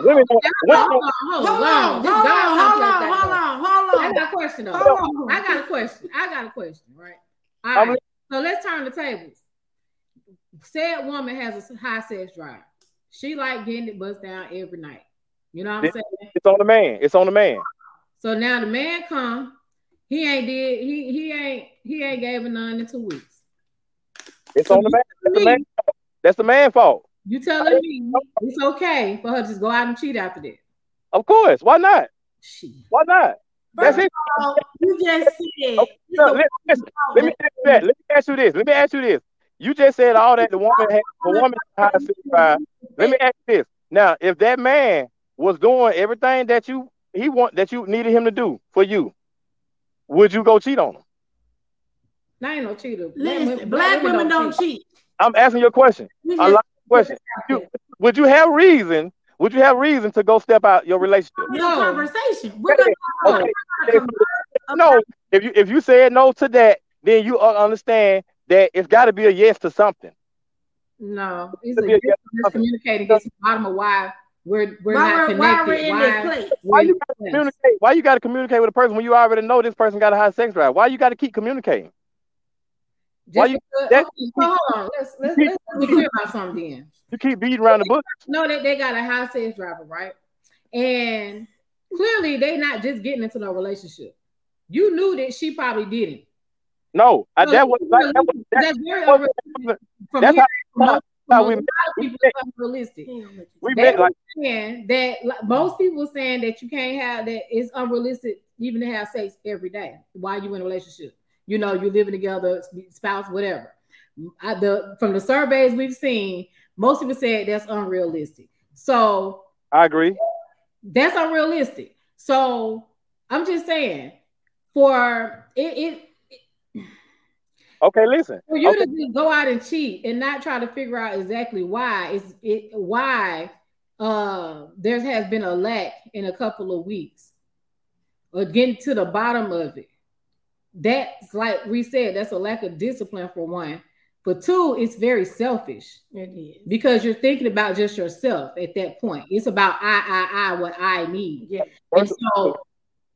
Speaker 5: Women, don't- women
Speaker 2: Hold
Speaker 5: don't-
Speaker 2: on, hold
Speaker 3: Hold
Speaker 2: on,
Speaker 3: on, hold
Speaker 2: God
Speaker 3: on, hold on, hold on, hold
Speaker 2: I got a question though.
Speaker 3: Hold on.
Speaker 2: I got a question. I got a question, right? All
Speaker 5: I'm.
Speaker 2: So let's turn the tables. Said woman has a high sex drive. She like getting it bust down every night. You know what I'm
Speaker 5: Yeah.
Speaker 2: saying?
Speaker 5: it's on the man. It's on the man.
Speaker 2: So now the man come, he ain't did, he he ain't he ain't gave her none in two weeks.
Speaker 5: It's
Speaker 2: So
Speaker 5: on the man. That's the
Speaker 2: me-
Speaker 5: man. fault. That's the man fault.
Speaker 2: You telling me it's okay for her to just go out and cheat after that?
Speaker 5: Of course. Why not?
Speaker 2: She.
Speaker 5: Why not? That's
Speaker 3: First
Speaker 5: it.
Speaker 3: all, you just said
Speaker 5: Okay, no, let, listen, let me ask you that. Let me ask you this. Let me ask you this. You just said all that the woman had the woman had high sex drive. Let me ask you this. Now, if that man was doing everything that you he want that you needed him to do for you, would you go cheat on him?
Speaker 2: That ain't no cheater.
Speaker 3: Listen, black women don't cheat.
Speaker 5: I'm asking you a question.
Speaker 3: You
Speaker 5: A
Speaker 3: just
Speaker 5: lot of question. You, would you have reason? Would you have reason to go step out your relationship?
Speaker 2: No.
Speaker 3: conversation. We're gonna
Speaker 5: Okay.
Speaker 3: talk about it.
Speaker 5: No. If you if you said no to that, then you uh, understand that it's got to be a yes to something.
Speaker 2: No, it's
Speaker 5: To
Speaker 2: a
Speaker 5: be a-
Speaker 2: just communicating, get to the bottom of why we're we're
Speaker 3: Why
Speaker 2: not
Speaker 3: we're, why
Speaker 2: connected.
Speaker 3: we're in
Speaker 2: why
Speaker 3: this place.
Speaker 5: Why you gotta communicate? Why you got to communicate with a person when you already know this person got a high sex drive? Why you got to keep communicating? Why
Speaker 2: Just
Speaker 5: you-
Speaker 2: because-
Speaker 5: that-
Speaker 2: oh, okay, hold on. Let's let's, let's be clear about something then.
Speaker 5: You keep beating around the bush.
Speaker 2: No, that they got a high sex driver, right? And clearly they not just getting into no relationship. You knew that she probably didn't.
Speaker 5: No, I,
Speaker 2: So
Speaker 5: that was
Speaker 2: you
Speaker 5: that, that was that,
Speaker 2: that's very
Speaker 5: was-
Speaker 2: From
Speaker 5: that's
Speaker 2: hearing from
Speaker 5: how-
Speaker 2: most,
Speaker 5: how we
Speaker 2: a lot of
Speaker 5: we
Speaker 2: people,
Speaker 5: met.
Speaker 2: unrealistic.
Speaker 5: we
Speaker 2: They
Speaker 5: met like
Speaker 2: saying that like, most people saying that you can't have that it's unrealistic even to have sex every day while you in a relationship. You know, you're living together, spouse, whatever. I, the from the surveys we've seen, most people said that's unrealistic. So
Speaker 5: I agree.
Speaker 2: that's unrealistic. So I'm just saying, for it, it
Speaker 5: Okay, listen.
Speaker 2: for you
Speaker 5: Okay.
Speaker 2: to just go out and cheat and not try to figure out exactly why is it why uh there has been a lack in a couple of weeks or getting to the bottom of it. That's like we said, that's a lack of discipline for one. For two, it's very selfish
Speaker 3: It is.
Speaker 2: because you're thinking about just yourself at that point. It's about I, I, I, what I need.
Speaker 3: Yeah.
Speaker 2: And so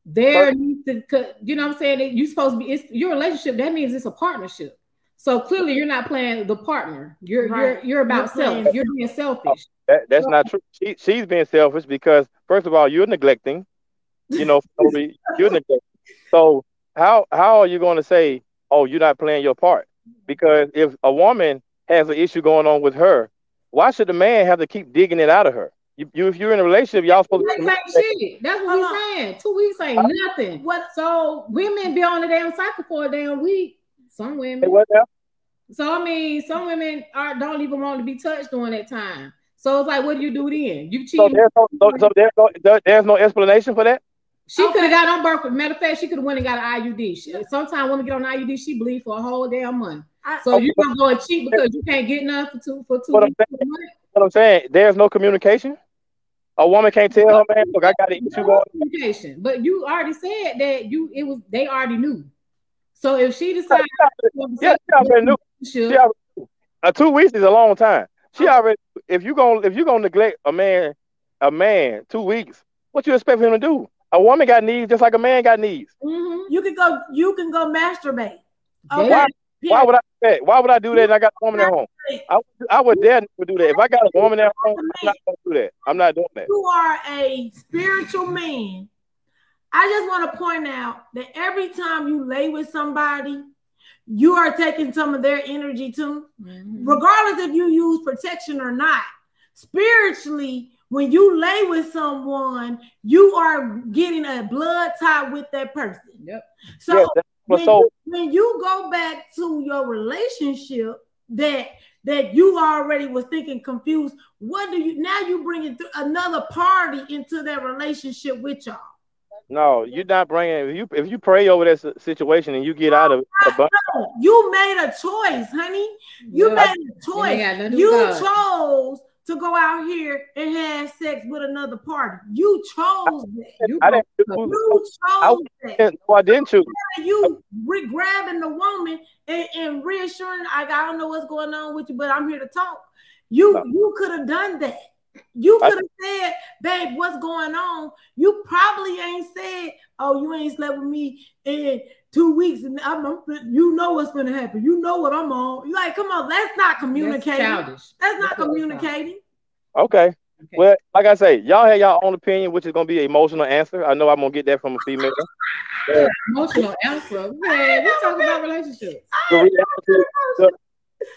Speaker 2: there needs to, you know what I'm saying? That you supposed to be, it's your relationship. That means it's a partnership. So clearly you're not playing the partner. You're,
Speaker 3: Right.
Speaker 2: you're, you're about
Speaker 3: You're
Speaker 2: self. You're being selfish.
Speaker 5: Oh, that, that's not true. She, she's being selfish because first of all, you're neglecting. You know, Toby, you're neglecting. So how how are you going to say, oh, you're not playing your part? Because if a woman has an issue going on with her, why should the man have to keep digging it out of her? You, you if you're in a relationship, y'all supposed to.
Speaker 2: weeks ain't shit. That's what
Speaker 3: Hold
Speaker 2: we're
Speaker 3: on.
Speaker 2: saying. Two weeks ain't nothing.
Speaker 3: What
Speaker 2: So women be on the damn cycle for a damn week. Some
Speaker 5: Hey,
Speaker 2: women.
Speaker 5: what now?
Speaker 2: So I mean, some women are don't even want to be touched during that time. So it's like, what do you do then? You cheat.
Speaker 5: So there's no so, so there's no there- there's no explanation for that.
Speaker 2: She could have got on birth. Matter of fact, she could have went and got an IUD. She, sometimes women get on IUD, she bleed for a whole damn month.
Speaker 3: I,
Speaker 2: So
Speaker 5: Okay.
Speaker 2: you gonna go and cheat because you can't get none for two for two
Speaker 5: What
Speaker 2: weeks. A month?
Speaker 5: What I'm saying, there's no communication. A woman can't tell her man, look, I got an issue going.
Speaker 2: communication. But you already said that you it was they already knew. So if she decides,
Speaker 5: Yeah, she already knew. She already knew. Uh, two weeks is a long time. She already. If you gonna if you gonna neglect a man, a man two weeks, what you expect him to do? A woman got needs just like a man got needs.
Speaker 2: Mhm.
Speaker 3: You can go. You can go masturbate. Okay.
Speaker 5: Why- Why would I do that? Why would I do that? And I got a woman at home. I, would- I would dare never do that. If I got a woman at home, I'm not gonna do that. I'm not doing that.
Speaker 3: you are a spiritual man, I just want to point out that every time you lay with somebody, you are taking some of their energy too,
Speaker 2: Mhm.
Speaker 3: regardless if you use protection or not. Spiritually, when you lay with someone, you are getting a blood tie with that person.
Speaker 2: Yep.
Speaker 3: So
Speaker 5: Yeah, that's what
Speaker 3: when,
Speaker 5: so
Speaker 3: you, when you go back to your relationship that that you already was thinking confused, what do you now you bringing th- another party into that relationship with y'all?
Speaker 5: no, you're not bringing. If you if you pray over that situation and you get out of it, a
Speaker 3: you made a choice, honey. You
Speaker 2: Yeah.
Speaker 3: made a choice.
Speaker 2: got nothing to do
Speaker 3: You chose to go out here and have sex with another party. You chose that.
Speaker 2: You
Speaker 5: I didn't.
Speaker 3: You
Speaker 5: I
Speaker 3: chose that.
Speaker 5: No, I didn't choose.
Speaker 3: you re- grabbing the woman and, and reassuring, I, I don't know what's going on with you, but I'm here to talk. You
Speaker 5: No.
Speaker 3: you could have done that. You could have said, babe, what's going on? You probably ain't said, oh, you ain't slept with me in two weeks, and I'm, I'm you know what's gonna happen. You know what I'm on. You like, come on, that's not
Speaker 2: That's
Speaker 3: communicating. That's,
Speaker 2: childish.
Speaker 3: not
Speaker 2: That's
Speaker 3: communicating.
Speaker 5: Okay.
Speaker 2: Okay.
Speaker 5: Well, like I say, y'all have y'all own opinion, which is gonna be an emotional answer. I know I'm gonna get that from a female.
Speaker 2: Emotional answer. Man, we talk about relationships.
Speaker 5: The reality, the,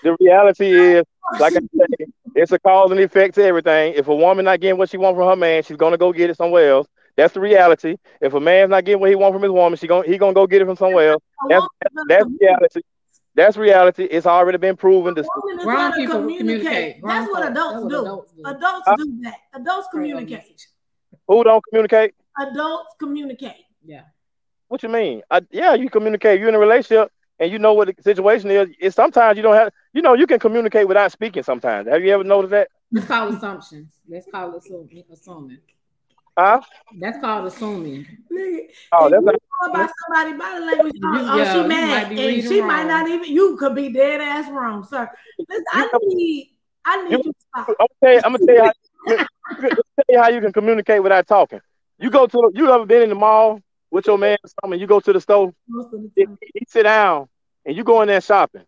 Speaker 5: the reality is, like I say, it's a cause and effect to everything. If a woman not getting what she wants from her man, she's gonna go get it somewhere else. That's the reality. If a man's not getting what he wants from his woman, she gonna he gonna go get it from somewhere else. That's that's reality. That's reality. It's already been proven.
Speaker 3: A is
Speaker 2: Grown
Speaker 3: gonna
Speaker 2: people
Speaker 3: communicate.
Speaker 2: communicate.
Speaker 3: That's what adults
Speaker 2: That's what
Speaker 3: do.
Speaker 2: adults do.
Speaker 3: Adults
Speaker 5: Huh?
Speaker 3: do that. Adults communicate.
Speaker 5: who don't communicate?
Speaker 3: Adults communicate.
Speaker 2: Yeah.
Speaker 5: What you mean? I, yeah, you communicate. You're in a relationship and you know what the situation is. It's sometimes you don't have. You know, you can communicate without speaking. Sometimes. Have you ever noticed that?
Speaker 2: Let's call assumptions. Let's call it assuming. Assuming.
Speaker 5: Huh?
Speaker 2: That's called assuming.
Speaker 3: Nigga,
Speaker 5: Oh,
Speaker 3: if
Speaker 5: that's
Speaker 3: you
Speaker 5: not.
Speaker 3: know about somebody body language, oh, oh,
Speaker 2: You-
Speaker 3: oh,
Speaker 2: yeah,
Speaker 3: she mad,
Speaker 2: might
Speaker 3: and
Speaker 2: reading
Speaker 3: she might not even. You could be dead ass wrong, sir. Listen, I need, I need
Speaker 5: You-
Speaker 3: you to stop.
Speaker 5: I'm gonna tell you. I'm gonna tell you. How, I'm gonna tell you how you can communicate without talking. You go to. You ever been in the mall with your man or something? You go to the store.
Speaker 3: Most of the
Speaker 5: He, he sit down and you go in there shopping,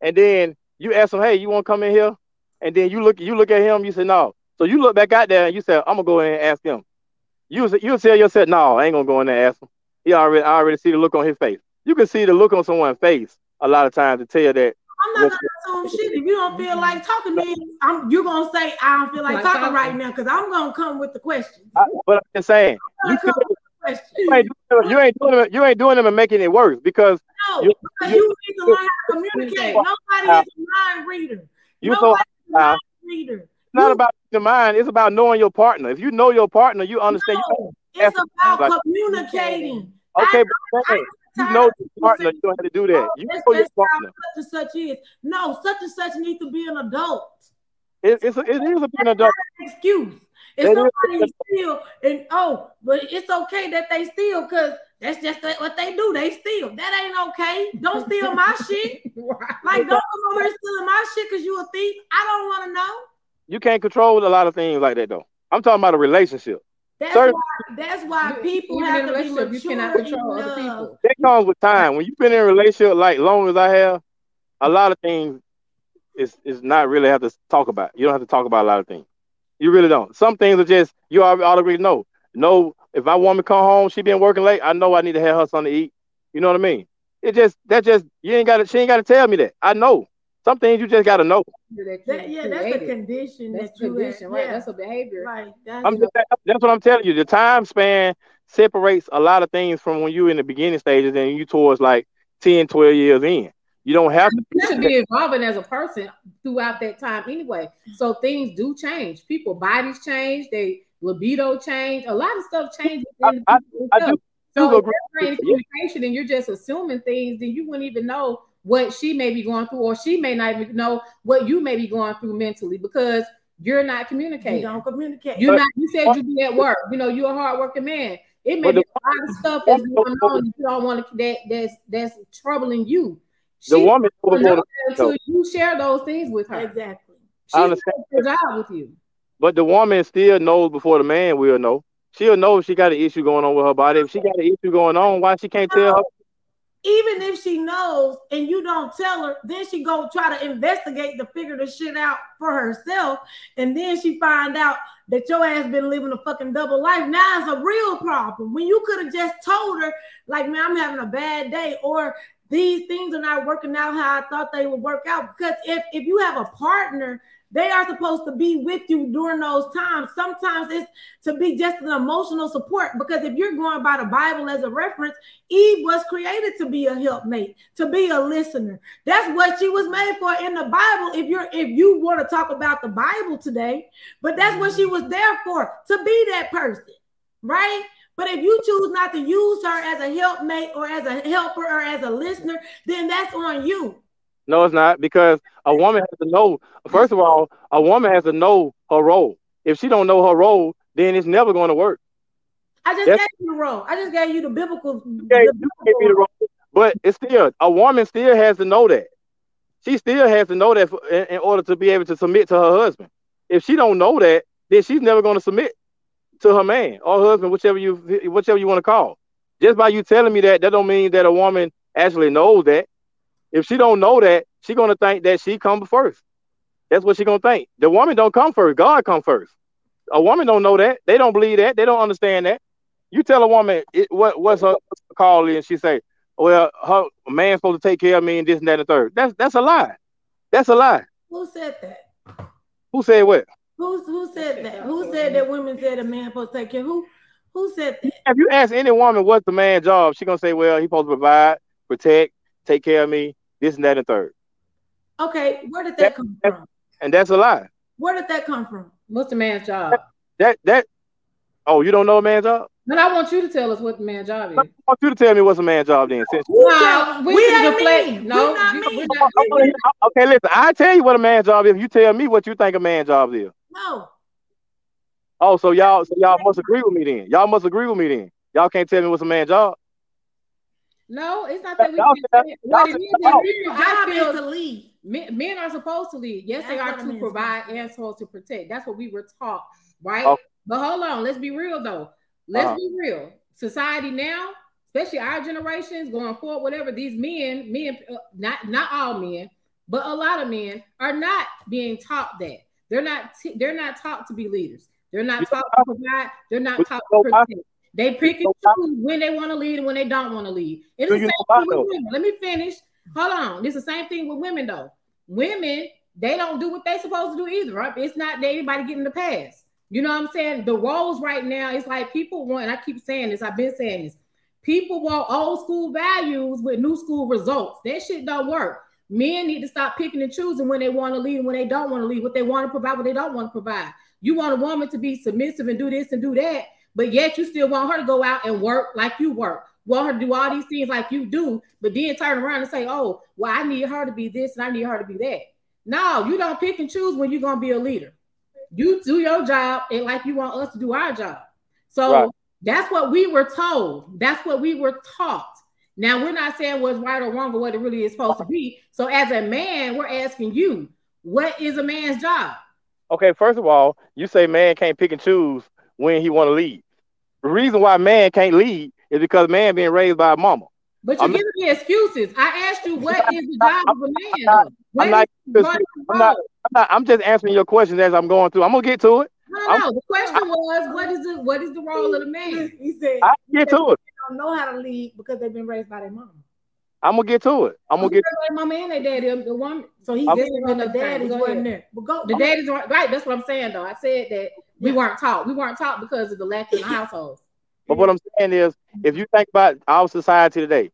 Speaker 5: and then you ask him, "Hey, you want to come in here?" And then you look. You look at him. You say, "No." So you look back out there and you say, "I'm gonna go in and ask him." You you tell yourself, "No, I ain't gonna go in there and ask him." He already. I already see the look on his face. You can see the look on someone's face a lot of times to tell that
Speaker 3: I'm not gonna assume shit. If you don't feel like talking, then I'm, you're gonna say I don't feel like
Speaker 2: Like
Speaker 3: talking,
Speaker 2: talking.
Speaker 3: right now because I'm gonna come with the question.
Speaker 5: I, but I'm just saying,
Speaker 3: I'm
Speaker 5: you,
Speaker 3: gonna come with the questions.
Speaker 5: you ain't doing you ain't doing them, you ain't doing them and making it worse because
Speaker 3: No,
Speaker 5: you-
Speaker 3: because
Speaker 5: you-
Speaker 3: you need to learn how to communicate. Nobody is a mind reader.
Speaker 5: you so
Speaker 3: Nobody's a
Speaker 5: uh,
Speaker 3: mind reader.
Speaker 5: it's not
Speaker 3: You-
Speaker 5: about the mind. It's about knowing your partner. If you know your partner, you understand.
Speaker 3: No, it's about
Speaker 5: Like-
Speaker 3: communicating.
Speaker 5: okay,
Speaker 3: I-
Speaker 5: but
Speaker 3: I-
Speaker 5: hey, you know your partner. You don't have to do that. You know your partner.
Speaker 3: such and such is. No, such and such needs to be an adult.
Speaker 5: It, it's a, it is a being adult.
Speaker 3: Excuse. If
Speaker 5: That is-
Speaker 3: somebody steal and oh, but it's okay that they steal because that's just what they do. They steal. That ain't okay. Don't steal my shit. Like don't come over here stealing my shit because you a thief. I don't want to know.
Speaker 5: You can't control a lot of things like that though. I'm talking about a relationship.
Speaker 3: That's
Speaker 5: Certain-
Speaker 3: why. That's why
Speaker 2: You-
Speaker 3: people
Speaker 2: even
Speaker 3: have
Speaker 2: in a
Speaker 3: to be
Speaker 2: relationship, you cannot control other
Speaker 3: enough.
Speaker 2: people.
Speaker 5: That comes with time. When you've been in a relationship like long as I have, a lot of things is is not really have to talk about. You don't have to talk about a lot of things. You really don't. Some things are just you already already know. No, if my woman come home, she been working late. I know I need to have her something to eat. You know what I mean? It just that just you ain't got to. She ain't got to tell me that. I know. Some things you just got to know.
Speaker 3: That, yeah, that's a condition
Speaker 2: That's
Speaker 3: that you
Speaker 2: condition,
Speaker 3: have.
Speaker 2: right?
Speaker 3: Yeah.
Speaker 2: That's a behavior.
Speaker 3: Right. That's
Speaker 5: I'm just, that's what I'm telling you. The time span separates a lot of things from when you're in the beginning stages and you towards like 10, 12 years in. You don't have to.
Speaker 2: You should be evolving as a person throughout that time anyway. So things do change. People bodies change, they libido change, a lot of stuff changes. within
Speaker 5: I- I do-
Speaker 2: So if
Speaker 5: agree
Speaker 2: there's any
Speaker 5: with you.
Speaker 2: communication and you're just assuming things, then you wouldn't even know what she may be going through, or she may not even know what you may be going through mentally because you're not communicating.
Speaker 3: you don't communicate.
Speaker 2: You're
Speaker 5: But-
Speaker 2: not. You said you be at work. You know, you're a hardworking man. It may
Speaker 5: But
Speaker 2: be a lot of stuff that's going on that you don't want to that that's that's troubling you.
Speaker 5: The
Speaker 2: She
Speaker 5: woman know
Speaker 2: don't
Speaker 5: before
Speaker 2: know
Speaker 5: the
Speaker 2: that until you share those things with her.
Speaker 3: Exactly.
Speaker 5: I
Speaker 2: She's
Speaker 5: understand.
Speaker 2: her job with you.
Speaker 5: But the woman still knows before the man will know. She'll know if she got an issue going on with her body. If she got an issue going on, why she can't tell her?
Speaker 3: Even if she knows and you don't tell her, then she go try to investigate to figure the shit out for herself, and then she find out that your ass been living a fucking double life. Now it's a real problem. When you could have just told her, like, man, I'm having a bad day, or these things are not working out how I thought they would work out. Because if if you have a partner, they are supposed to be with you during those times. Sometimes it's to be just an emotional support. Because if you're going by the Bible as a reference, Eve was created to be a helpmate, to be a listener. That's what she was made for in the Bible. If you're if you want to talk about the Bible today, but that's what she was there for, to be that person, right? But if you choose not to use her as a helpmate or as a helper or as a listener, then that's on you.
Speaker 5: No, it's not because a woman has to know. First of all, a woman has to know her role. If she don't know her role, then it's never going to work.
Speaker 3: I just
Speaker 5: That's-
Speaker 3: gave you the role. I just gave you the biblical.
Speaker 5: You can't be the role. But it's still a woman still has to know that. She still has to know that for, in, in order to be able to submit to her husband. If she don't know that, then she's never going to submit to her man or husband, whichever you whichever you want to call. Just by you telling me that, that don't mean that a woman actually knows that. If she don't know that, she gonna think that she come first. That's what she gonna think. The woman don't come first. God come first. A woman don't know that. They don't believe that. They don't understand that. You tell a woman it, what what's her, call is, she say, "Well, her man's supposed to take care of me and this and that and third. That's that's a lie. That's a lie.
Speaker 3: Who said that?
Speaker 5: Who said what?
Speaker 3: Who who said that? Who said that women said a man supposed to take care? Who who said that?
Speaker 5: If you ask any woman what's the man's job, she gonna say, "Well, he supposed to provide, protect, take care of me, this and that and third.
Speaker 3: Okay, where did that come from?
Speaker 5: And that's a lie.
Speaker 3: Where did that come from?
Speaker 2: What's the man's job?
Speaker 5: That that. Oh, you don't know a man's job?
Speaker 2: Then I want you to tell us what the man's job is.
Speaker 5: I want you to tell me what's a man's job then. Since
Speaker 2: No, we
Speaker 3: we ain't
Speaker 2: deflect-
Speaker 3: mean.
Speaker 2: no,
Speaker 3: we not
Speaker 2: we-
Speaker 3: mean.
Speaker 2: we not-
Speaker 5: okay, listen. I tell you what a man's job is. If you tell me what you think a man's job is.
Speaker 3: No,
Speaker 5: Oh, so y'all, so y'all must agree with me then. Y'all must agree with me then. Y'all can't tell me what's a man's job.
Speaker 2: No, it's not that we
Speaker 5: Y'all
Speaker 2: can
Speaker 5: said-
Speaker 2: say- it
Speaker 5: y'all
Speaker 2: is
Speaker 5: said-
Speaker 2: is people
Speaker 3: job
Speaker 2: just
Speaker 3: is
Speaker 2: feel
Speaker 3: to lead.
Speaker 2: men, men are supposed to lead. Yes, they are
Speaker 3: what a
Speaker 2: to provide
Speaker 3: supposed to
Speaker 2: and supposed to protect. That's what we were taught, right?
Speaker 5: Okay.
Speaker 2: But hold on, let's be real though. Let's
Speaker 5: Uh-huh.
Speaker 2: be real. Society now, especially our generations going forward, whatever these men, men, uh, not not all men, but a lot of men are not being taught that. They're not. T- they're not taught to be leaders. They're not
Speaker 5: You
Speaker 2: taught
Speaker 5: know
Speaker 2: to provide. They're not taught
Speaker 5: know
Speaker 2: to
Speaker 5: why?
Speaker 2: protect. They pick and choose when they want to lead and when they don't want to lead. It's the same thing with women. Let me finish. Hold on. It's the same thing with women though. Women, they don't do what they supposed to do either. Right? It's not that anybody getting the pass. You know what I'm saying? The roles right now, it's like people want, and I keep saying this, I've been saying this. People want old school values with new school results. That shit don't work. Men need to stop picking and choosing when they want to lead and when they don't want to lead, what they want to provide, what they don't want to provide. You want a woman to be submissive and do this and do that, but yet you still want her to go out and work like you work. Want her to do all these things like you do, but then turn around and say, "Oh, well, I need her to be this and I need her to be that." No, you don't pick and choose when you're gonna be a leader. You do your job and like you want us to do our job. So
Speaker 5: Right.
Speaker 2: that's what we were told. That's what we were taught. Now we're not saying what's right or wrong or what it really is supposed to be. So as a man, we're asking you, what is a man's job?
Speaker 5: Okay, first of all, you say man can't pick and choose when he want to lead. The reason why man can't lead is because man being raised by a mama.
Speaker 2: But you're
Speaker 5: I'm-
Speaker 2: giving me excuses. I asked you, what is the job of a man?
Speaker 5: I'm not, I'm not. I'm not, I'm just answering your questions as I'm going through. I'm gonna get to it.
Speaker 2: No, no, no. The question was, what is the what is the role of the man?
Speaker 3: He said
Speaker 5: I get to it.
Speaker 3: they don't know how to lead because they've been raised by their mom.
Speaker 5: I'm gonna get to it. I'm gonna get.
Speaker 2: My man, and daddy, the one.
Speaker 3: So he's
Speaker 5: I'm-
Speaker 3: saying that the
Speaker 2: Go
Speaker 3: daddies
Speaker 2: ahead.
Speaker 3: wasn't there. But go,
Speaker 2: The
Speaker 3: I'm-
Speaker 2: daddies right. That's what I'm saying, though. I said that we weren't taught. We weren't taught because of the lack in the households.
Speaker 5: But what I'm saying is, if you think about our society today,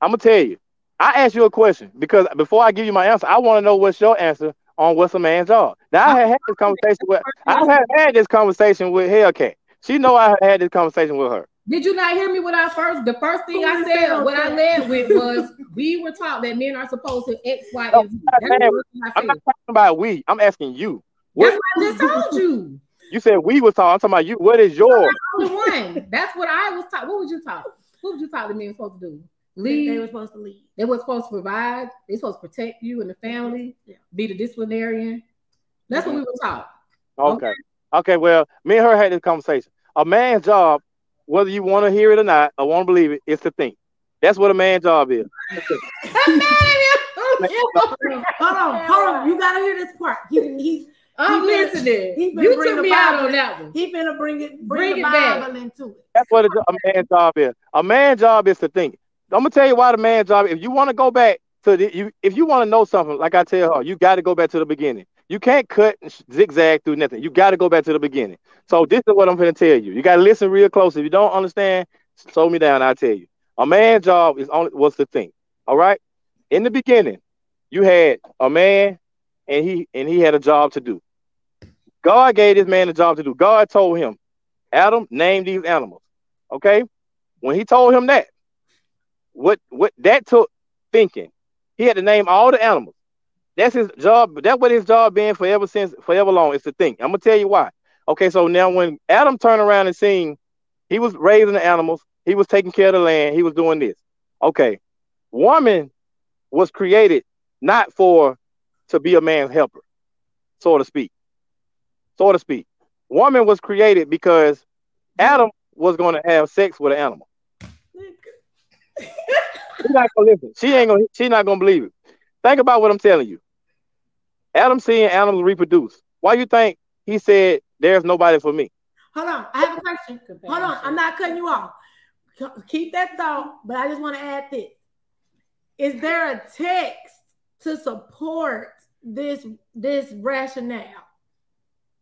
Speaker 5: I'm gonna tell you. I ask you a question because before I give you my answer, I want to know what's your answer on what's a man's job. Now I have had this conversation with I have had this conversation with Hellcat. She know I have had this conversation with her.
Speaker 2: Did you not hear me when I first? The first thing I
Speaker 3: Who
Speaker 2: said,
Speaker 3: said
Speaker 2: what I led with was we were taught that men are supposed to X, Y,
Speaker 5: No,
Speaker 2: and Z.
Speaker 5: I'm
Speaker 2: That's
Speaker 5: not
Speaker 2: I
Speaker 5: I'm not talking about we. I'm asking you.
Speaker 2: That's
Speaker 5: What,
Speaker 2: what I just told you.
Speaker 5: You said we was talking. I'm talking about you. What is yours?
Speaker 2: Only one. That's what I was taught. What would you taught? What would you taught the men supposed to do?
Speaker 3: They,
Speaker 2: Lead.
Speaker 3: they were supposed to lead.
Speaker 2: They were supposed to provide. They supposed to protect you and the family.
Speaker 3: Yeah.
Speaker 2: Be the disciplinarian. That's what we were taught.
Speaker 5: Okay. Okay. Well, me and her had this conversation. A man's job, whether you want to hear it or not, or want to believe it, is to think. That's what a man's job is.
Speaker 3: Hold on, hold on. You gotta hear this part. He, he,
Speaker 2: I'm
Speaker 3: He been-
Speaker 2: listening.
Speaker 3: he been
Speaker 2: You took
Speaker 3: the
Speaker 2: me out on that one.
Speaker 3: he finna bring it, bring,
Speaker 2: Bring
Speaker 3: the
Speaker 2: it back.
Speaker 3: Bible into it.
Speaker 5: That's what a, a man's job is. A man's job is to think. I'm gonna tell you why the man's job. If you want to go back to the, you, if you want to know something, like I tell her, you got to go back to the beginning. You can't cut and zigzag through nothing. You got to go back to the beginning. So this is what I'm gonna tell you. You got to listen real close. If you don't understand, slow me down. I'll tell you. A man's job is only was to think. All right. In the beginning, you had a man, and he and he had a job to do. God gave this man a job to do. God told him, Adam, name these animals. Okay. When he told him that, what what that took thinking. He had to name all the animals. That's his job. That's what his job been forever since forever long is to think. I'm gonna tell you why. Okay, so now when Adam turned around and seen he was raising the animals, he was taking care of the land, he was doing this. Okay, woman was created not for to be a man's helper, so to speak. So to speak. Woman was created because Adam was going to have sex with an animal. She's not gonna listen. She ain't gonna. She not gonna believe it. Think about what I'm telling you. Adam seeing animals reproduce. Why you think he said there's nobody for me?
Speaker 3: Hold on, I have a question. Hold on, I'm not cutting you off. Keep that thought, but I just want to add this. Is there a text to support this this rationale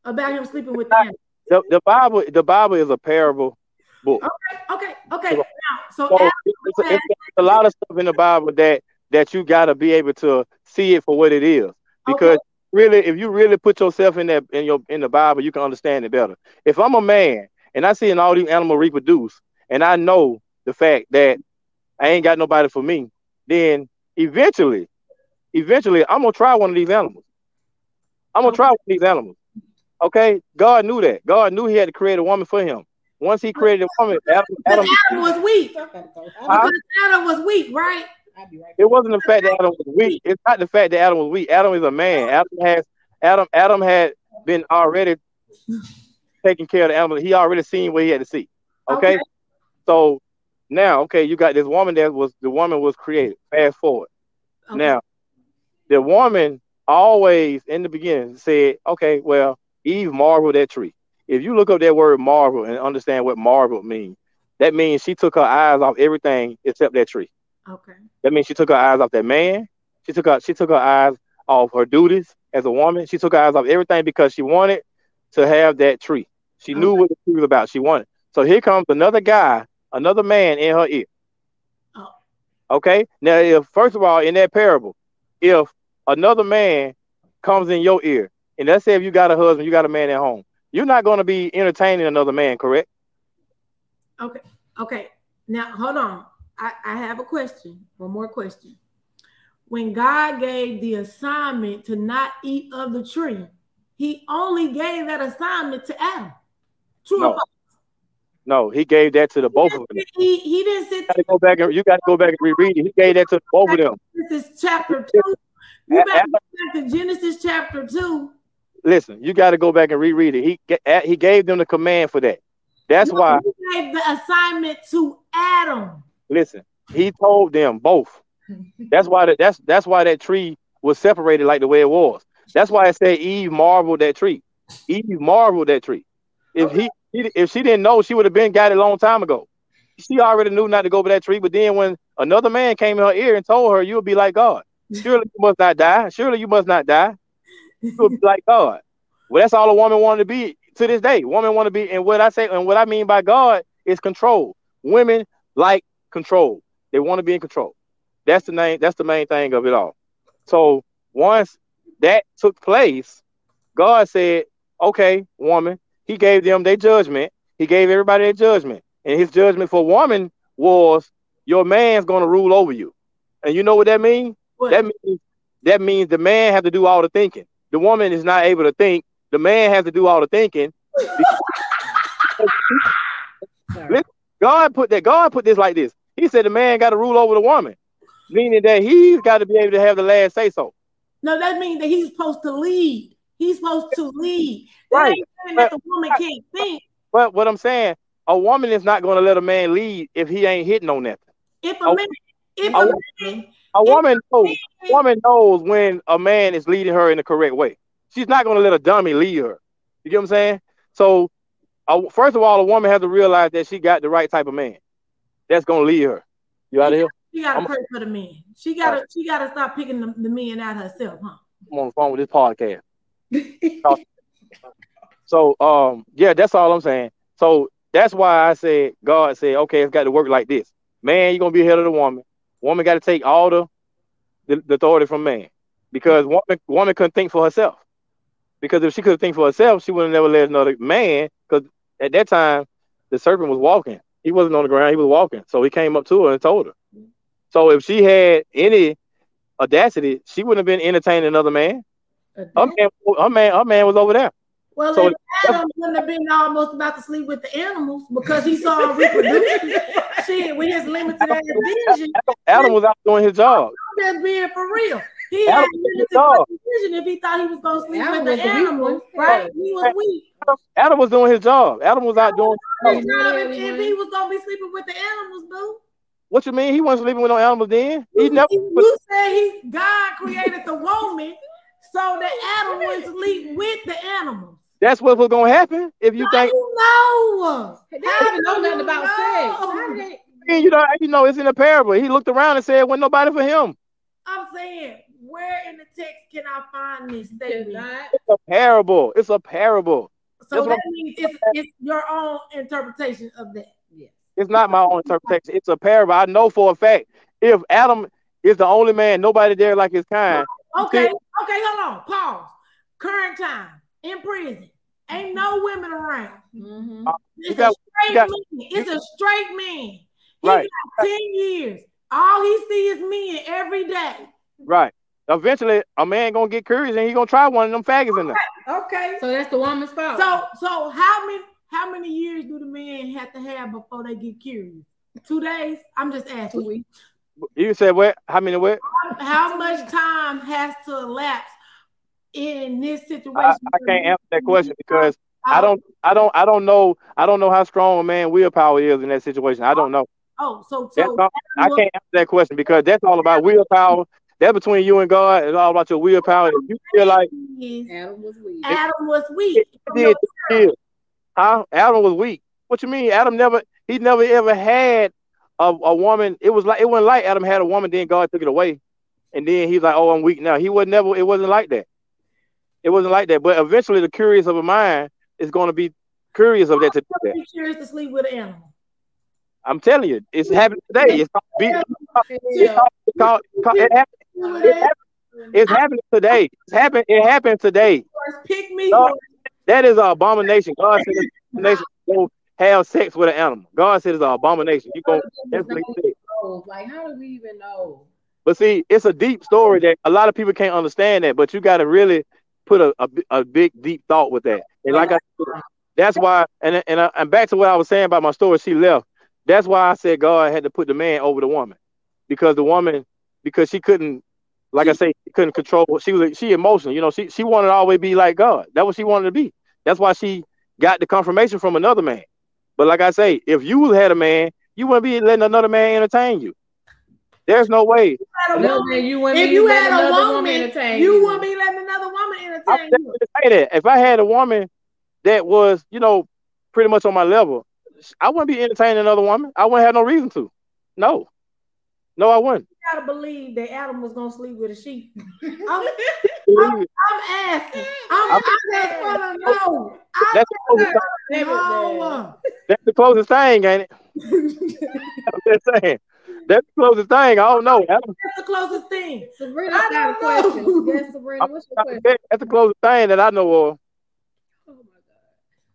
Speaker 3: about him sleeping with the animal?
Speaker 5: The, the Bible. The Bible is a parable book.
Speaker 3: Okay, okay. Now, so
Speaker 5: So
Speaker 3: Adam
Speaker 5: it's, it's, it's a lot of stuff in the Bible that that you got to be able to see it for what it is. Because really, if you really put yourself in that in your in the Bible, you can understand it better. If I'm a man and I see an all these animals reproduce, and I know the fact that I ain't got nobody for me, then eventually, eventually, I'm gonna try one of these animals. I'm gonna try one of these animals. Okay, God knew that. God knew He had to create a woman for him. Once He created a woman, Adam, Adam,
Speaker 3: Adam was weak.
Speaker 5: Huh?
Speaker 3: Adam was weak, right?
Speaker 5: It wasn't the fact that Adam was weak. It's not the fact that Adam was weak. Adam is a man. Adam has Adam. Adam had been already taking care of the animal. He already seen what he had to see. Okay,
Speaker 3: Okay.
Speaker 5: so now, okay, you got this woman that was the woman was created. Fast forward.
Speaker 3: Okay.
Speaker 5: Now, the woman always in the beginning said, okay, well, Eve marveled at tree. If you look up that word marvel and understand what marvel means, that means she took her eyes off everything except that tree.
Speaker 3: Okay.
Speaker 5: That means she took her eyes off that man. She took her she took her eyes off her duties as a woman. She took her eyes off everything because she wanted to have that tree. She knew what the tree was about. She wanted. So here comes another guy, another man in her ear.
Speaker 3: Oh.
Speaker 5: Okay. Now, if first of all, in that parable, if another man comes in your ear, and let's say if you got a husband, you got a man at home, you're not going to be entertaining another man, correct?
Speaker 3: Okay. Okay. Now hold on. I, I have a question. One more question. When God gave the assignment to not eat of the tree, he only gave that assignment to Adam. True
Speaker 5: No.
Speaker 3: or false?
Speaker 5: No, he gave that to the both of them.
Speaker 3: He, he didn't sit
Speaker 5: got to go back and you got to go back and reread it. He gave that to both of them.
Speaker 3: this is chapter two. You better go back to Genesis chapter two.
Speaker 5: Listen, you got to go back and reread it. He he gave them the command for that. That's
Speaker 3: No,
Speaker 5: why.
Speaker 3: he gave the assignment to Adam.
Speaker 5: Listen, he told them both. That's why that that's that's why that tree was separated like the way it was. That's why I said Eve marveled that tree. Eve marveled that tree. If he he- if she didn't know, she would have been got it a long time ago. She already knew not to go over that tree. But then when another man came in her ear and told her, "You'll be like God. Surely you must not die. Surely you must not die. You'll be like God." Well, that's all a woman wanted to be to this day. Woman want to be, and what I say, and what I mean by God is control. Women like control. They want to be in control. That's the name. That's the main thing of it all. So once that took place, God said, "Okay, woman." He gave them their judgment. He gave everybody their judgment, and His judgment for woman was, "Your man's going to rule over you." And you know what that means?
Speaker 3: What?
Speaker 5: That means that means the man has to do all the thinking. The woman is not able to think. The man has to do all the thinking. God put that. God put this like this. He said the man got to rule over the woman, meaning that he's got to be able to have the last say so.
Speaker 3: No, that means that he's supposed to lead. He's supposed to lead. That
Speaker 5: Right.
Speaker 3: ain't saying that the woman can't think.
Speaker 5: But what I'm saying, a woman is not going to let a man lead if he ain't hitting on nothing.
Speaker 3: If a
Speaker 5: Oh.
Speaker 3: man, if
Speaker 5: Oh.
Speaker 3: a man,
Speaker 5: A woman knows. A woman knows when a man is leading her in the correct way. She's not going to let a dummy lead her. You get what I'm saying? So, uh, first of all, a woman has to realize that she got the right type of man that's going to lead her. You out of here?
Speaker 3: she gotta pray for the men. She gotta, she gotta stop picking the, the men out herself, huh?
Speaker 5: I'm on the phone with this podcast. So um yeah, that's all I'm saying. So that's why I said God said, okay, it's got to work like this. Man, you're gonna be ahead of the woman. Woman got to take all the, the the authority from man because woman woman couldn't think for herself. Because if she could think for herself, she would have never let another man. Because at that time, the serpent was walking. He wasn't on the ground. He was walking. So he came up to her and told her. So if she had any audacity, she wouldn't have been entertaining another man. Her man, her man, her man was over there.
Speaker 3: Well,
Speaker 5: So-
Speaker 3: if Adam wouldn't have been almost about to sleep with the animals because he saw him reproducing. Shit, with his limited ass vision,
Speaker 5: Adam, Adam was out doing his job.
Speaker 3: I'm just being for real. He
Speaker 5: Adam
Speaker 3: had
Speaker 5: was
Speaker 3: limited vision if he thought he was gonna sleep
Speaker 2: Adam
Speaker 3: with the
Speaker 2: the
Speaker 3: animals,
Speaker 2: one.
Speaker 3: right? He was weak.
Speaker 5: Adam was doing his job. Adam was out doing.
Speaker 2: Hey,
Speaker 3: If,
Speaker 2: no,
Speaker 3: if,
Speaker 2: he
Speaker 3: if
Speaker 2: wasn't.
Speaker 3: he was gonna be sleeping with the animals, boo.
Speaker 5: What you mean? He wasn't sleeping with no animals then. He never.
Speaker 3: You said he God created the woman so that Adam would sleep with the animals.
Speaker 5: That's what was gonna happen. If you
Speaker 3: How
Speaker 5: think,
Speaker 3: No, know?
Speaker 2: They didn't know nothing about sex.
Speaker 3: know?
Speaker 2: How did they?
Speaker 5: you know, you know, it's in a parable. He looked around and said, "Wasn't nobody for him."
Speaker 3: I'm saying, where in the text can I find this statement?
Speaker 5: It's a parable. It's a parable.
Speaker 3: So
Speaker 5: That's
Speaker 3: that means it's, it's your own interpretation of that.
Speaker 2: Yes.
Speaker 5: It's not my own interpretation. It's a parable. I know for a fact if Adam is the only man, nobody there like his kind.
Speaker 3: Okay, okay, hold on. Pause. Current time in prison. Ain't no women around.
Speaker 2: Mhm.
Speaker 3: It's
Speaker 5: got-
Speaker 3: a straight
Speaker 5: got-
Speaker 3: man. It's a straight man. He
Speaker 5: Right.
Speaker 3: got 10 years. All he see is men every day.
Speaker 5: Right. Eventually, a man gonna get curious and he gonna try one of them faggots in there.
Speaker 3: Okay.
Speaker 2: So that's the woman's fault.
Speaker 3: So so how many how many years do the men have to have before they get curious? Two days? I'm just
Speaker 2: two
Speaker 3: asking.
Speaker 2: weeks.
Speaker 5: You said what? How many what?
Speaker 3: How much time has to elapse in this situation?
Speaker 5: I, I can't answer that question because I don't, I don't, I don't know, I don't know how strong a man willpower is in that situation. I don't know.
Speaker 3: Oh, oh
Speaker 5: so
Speaker 3: so
Speaker 5: all, I can't answer that question because that's all about willpower. That's between you and God. It's all about your willpower. If you feel like
Speaker 2: Adam was weak.
Speaker 3: Adam was weak.
Speaker 5: did, he did. huh? Adam was weak. What you mean? Adam never, he never ever had a, a woman. It was like it wasn't like Adam had a woman, then God took it away, and then he's like, oh, I'm weak now. He was never. It wasn't like that. It wasn't like that. But eventually, the curious of a mind is going to be curious of that to do that.
Speaker 3: Be curious to sleep with an animal.
Speaker 5: I'm telling you, it's happening today. It's be- it's called, it's called, it happened, it happened, it's happening today. It's happened. It happened today.
Speaker 3: Pick me.
Speaker 5: No. That is an abomination. God said it's an abomination. Go have sex with an animal. God said it's an abomination. You go definitely.
Speaker 2: Like, how do we even know?
Speaker 5: But see, it's a deep story that a lot of people can't understand that. But you got to really put a, a, a big deep thought with that. And like I said, that's why. And and I, and back to what I was saying about my story. She left. That's why I said God had to put the man over the woman because the woman because she couldn't. Like I say, she couldn't control. She was she emotional. You know, she she wanted to always be like God. That's what she wanted to be. That's why she got the confirmation from another man. But like I say, if you had a man, you wouldn't be letting another man entertain you. There's no way.
Speaker 2: No, man, you wouldn't
Speaker 3: If
Speaker 2: be
Speaker 3: you
Speaker 2: letting
Speaker 3: had a
Speaker 2: another
Speaker 3: woman,
Speaker 2: entertain
Speaker 3: you wouldn't be letting another woman
Speaker 5: I'm
Speaker 3: entertain you.
Speaker 5: say that. If I had a woman that was, you know, pretty much on my level, I wouldn't be entertaining another woman. I wouldn't have no reason to. No. No, I wouldn't.
Speaker 3: You gotta believe that Adam was gonna sleep with a sheep. I'm,
Speaker 5: Believe it.
Speaker 3: I'm asking. I'm, I just wanna know. I
Speaker 5: That's the closest thing,
Speaker 2: Damn
Speaker 3: know.
Speaker 5: that's the closest thing, ain't it? I'm just saying. That's the closest thing. I don't know. Adam,
Speaker 3: That's the closest thing.
Speaker 2: Sabrina
Speaker 3: I
Speaker 2: got a
Speaker 3: know.
Speaker 2: question. Yes, Sabrina, what's your question?
Speaker 5: that's the closest thing that I know of.
Speaker 2: Oh my God.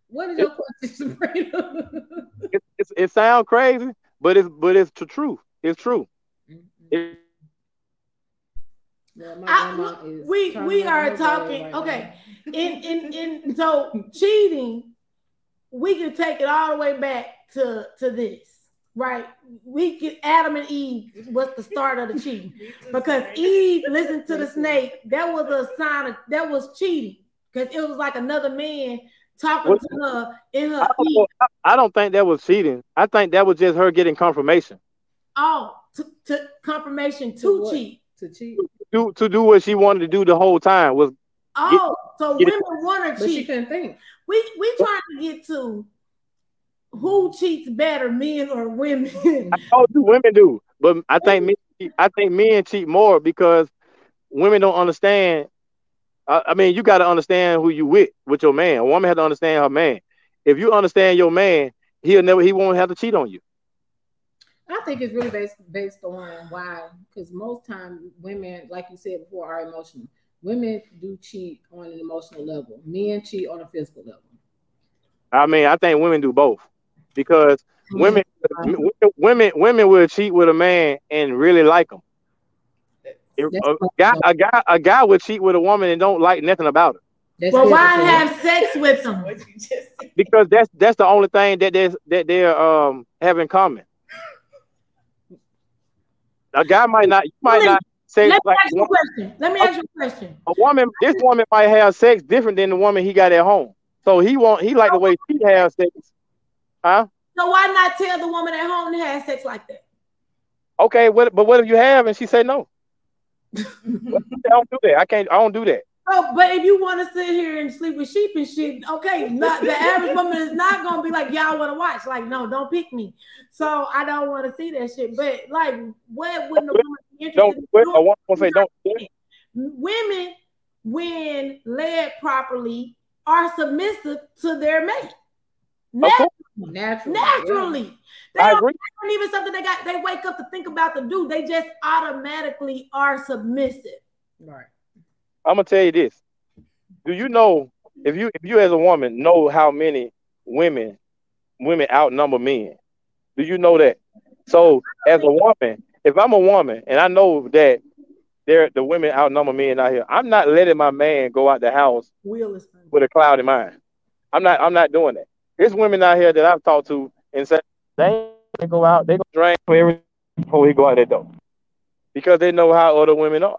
Speaker 2: What is your question, Sabrina?
Speaker 5: It, it's it sounds crazy, but it's but it's the truth. It's true. Mm-hmm. It,
Speaker 2: Yeah, my
Speaker 3: I-
Speaker 2: grandma is
Speaker 3: we we are talking
Speaker 2: right
Speaker 3: okay in in in so cheating we can take it all the way back to to this, right? We can Adam and Eve was the start of the cheating because Eve listened to the snake. That was a sign of that was cheating because it was like another man talking
Speaker 5: What-
Speaker 3: to her in her
Speaker 5: I don't,
Speaker 3: ear.
Speaker 5: know- I- I don't think that was cheating. I think that was just her getting confirmation
Speaker 3: Oh, to, to confirmation
Speaker 2: To
Speaker 3: to cheat.
Speaker 2: to cheat,
Speaker 5: to to do what she wanted to do the whole time. Was
Speaker 3: Oh, so
Speaker 5: get
Speaker 3: women want to
Speaker 2: but she
Speaker 3: cheat.
Speaker 2: couldn't think.
Speaker 3: We we trying to get to who cheats better, men or women.
Speaker 5: I told you women do, but I think men, I think men cheat more because women don't understand. I, I mean, you got to understand who you with with your man. A woman has to understand her man. If you understand your man, he'll never he won't have to cheat on you.
Speaker 2: I think it's really based based on why, because most time women, like you said before, are emotional. Women do cheat on an emotional level. Men cheat on a physical level.
Speaker 5: I mean, I think women do both because women women women will cheat with a man and really like him. A guy a guy a guy would cheat with a woman and don't like nothing about her
Speaker 2: That's
Speaker 3: well, why
Speaker 2: physical.
Speaker 3: have sex with them?
Speaker 4: What you just said.
Speaker 5: because that's that's the only thing that they that they're um have in common. A guy might not you might not say
Speaker 3: Let me
Speaker 5: like
Speaker 3: ask you a question. Let me ask you a question.
Speaker 5: a woman this woman might have sex different than the woman he got at home. So he want he like the way she has sex. Huh?
Speaker 3: So why not tell the woman at home to have sex like that?
Speaker 5: Okay, what but what if you have and she say no? I don't do that. I can't I don't do that.
Speaker 3: Oh, but if you want to sit here and sleep with sheep and shit, okay, not the average woman is not gonna be like, y'all want to watch. Like, no, don't pick me. So I don't want to see that shit. But like, what wouldn't a woman be interested
Speaker 5: Don't
Speaker 3: in
Speaker 5: quit.
Speaker 3: doing?
Speaker 5: A woman gonna say don't.
Speaker 3: Women, when led properly, are submissive to their mate.
Speaker 5: Of course,
Speaker 2: naturally.
Speaker 3: Naturally. They
Speaker 5: I
Speaker 3: don't not even something they got they wake up to think about to do. They just automatically are submissive.
Speaker 2: Right.
Speaker 5: I'm gonna tell you this. Do you know if you if you as a woman know how many women women outnumber men? Do you know that? So as a woman, if I'm a woman and I know that there the women outnumber men out here, I'm not letting my man go out the house
Speaker 3: Will is funny.
Speaker 5: with a cloud in mind. I'm not I'm not doing that. There's women out here that I've talked to and said they they go out, they go drink for everything before he go out that door. Because they know how other women are.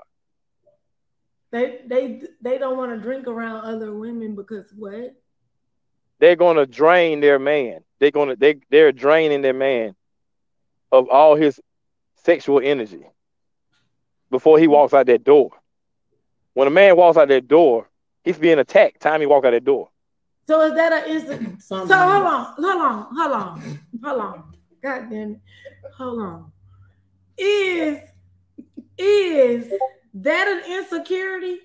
Speaker 3: They they they don't want to drink around other women because what?
Speaker 5: they're gonna drain their man. They're gonna they they're draining their man of all his sexual energy before he walks out that door. When a man walks out that door, he's being attacked. Time he walk out that door.
Speaker 3: So is that an instant? So
Speaker 2: Some
Speaker 3: hold on, hold on, hold on, hold on. God damn it. Hold on. Is is that an insecurity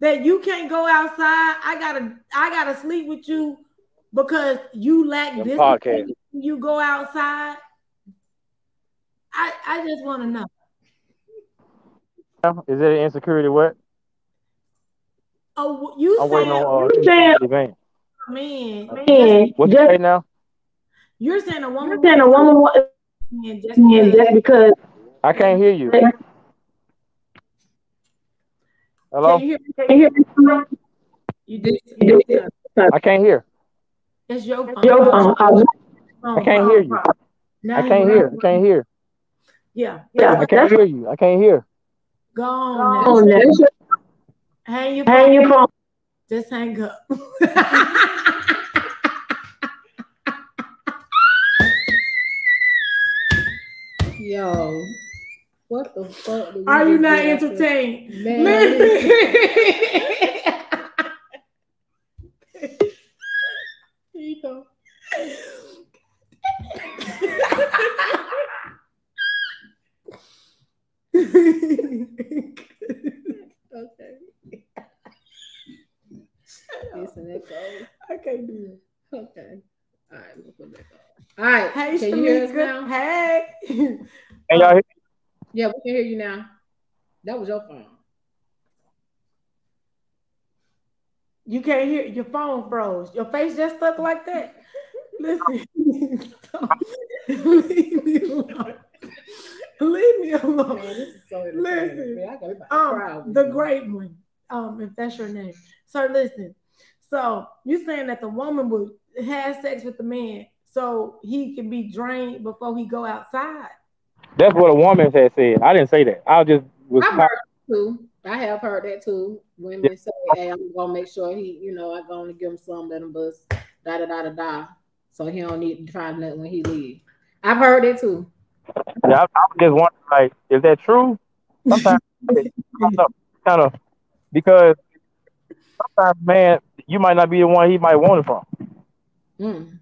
Speaker 3: that you can't go outside? I gotta I gotta sleep with you because you lack
Speaker 5: Them
Speaker 3: this.
Speaker 5: podcasts.
Speaker 3: You go outside. I I just want to know.
Speaker 5: Is it an insecurity? What?
Speaker 3: Oh, you
Speaker 5: I'm waiting
Speaker 3: saying
Speaker 5: on uh,
Speaker 3: you saying
Speaker 5: Van.
Speaker 3: man?
Speaker 5: What you say now?
Speaker 3: You're saying a woman.
Speaker 6: You're saying a woman wa-
Speaker 3: man just
Speaker 6: yeah,
Speaker 3: because-
Speaker 6: just because
Speaker 5: I can't hear you. Hello?
Speaker 3: you
Speaker 6: you hear me?
Speaker 3: You did.
Speaker 6: You did.
Speaker 5: I can't hear.
Speaker 3: It's your phone.
Speaker 6: Your phone. I-
Speaker 5: I can't hear you.
Speaker 3: Now
Speaker 5: I can't hear. I can't hear.
Speaker 3: Yeah.
Speaker 6: Yeah,
Speaker 5: I can't hear you. I can't hear.
Speaker 3: Go
Speaker 6: Oh,
Speaker 3: on now.
Speaker 6: no.
Speaker 3: Hang your
Speaker 6: Hang your phone.
Speaker 3: Just hang up.
Speaker 2: Yo, what the fuck?
Speaker 3: Are you not entertained?
Speaker 2: Man.
Speaker 3: Here you go.
Speaker 2: Okay. Listen, that goes.
Speaker 3: I can't do it.
Speaker 2: Okay. All right, we'll put that on. All right.
Speaker 3: Hey,
Speaker 2: can you hear us now?
Speaker 3: Hey.
Speaker 5: Can y'all hear?
Speaker 2: Yeah, we can hear you now. That was your phone.
Speaker 3: You can't hear your phone froze. Your face just stuck like that. Listen. Leave me alone. Leave me alone.
Speaker 2: Man, this is so
Speaker 3: Listen.
Speaker 2: Man, I got about to cry
Speaker 3: Um, the great one. Um, if that's your name. So listen. So you saying that the woman would have sex with the man so he can be drained before he go outside?
Speaker 5: That's what a woman has said. I didn't say that. I just was.
Speaker 2: I've heard that too. I have heard that too. Women say, "Hey, I'm gonna make sure he, you know, I'm gonna give him some, let him bust, da da da da da, so he don't need to find nothing when he leave." I've heard it too.
Speaker 5: Yeah, I, I was just wondering, like, is that true? Sometimes, kind of, because sometimes, man, you might not be the one he might want it from.
Speaker 2: Mm.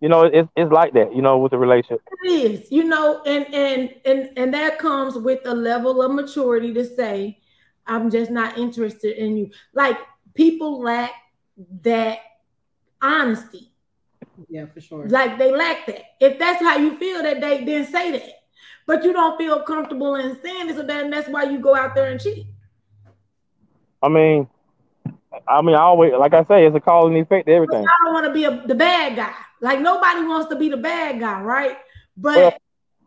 Speaker 5: You know, it's it's like that. You know, with the relationship.
Speaker 3: It is, you know, and and and and that comes with a level of maturity to say, I'm just not interested in you. Like people lack that honesty.
Speaker 2: Yeah, for sure.
Speaker 3: Like they lack that. If that's how you feel that day, then say that. But you don't feel comfortable in saying it, so then that's why you go out there and cheat.
Speaker 5: I mean, I mean, I always like I say, it's a cause and effect to
Speaker 3: But
Speaker 5: everything.
Speaker 3: I don't want to be a, the bad guy. Like nobody wants to be the bad guy, right? But,
Speaker 5: Well,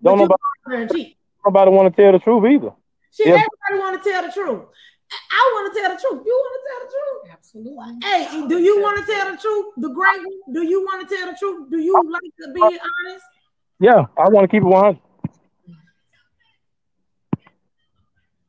Speaker 5: Don't
Speaker 3: you
Speaker 5: nobody,
Speaker 3: go out there and cheat.
Speaker 5: nobody want to tell the truth either.
Speaker 3: Shit,
Speaker 5: Yeah.
Speaker 3: everybody want to tell the truth. I- I want to tell the truth. You want to tell the truth?
Speaker 2: Absolutely.
Speaker 3: Hey, do you want to tell the truth? The great one? Do you want to tell the truth? Do you like to be honest?
Speaker 5: Yeah, I want to keep it 100.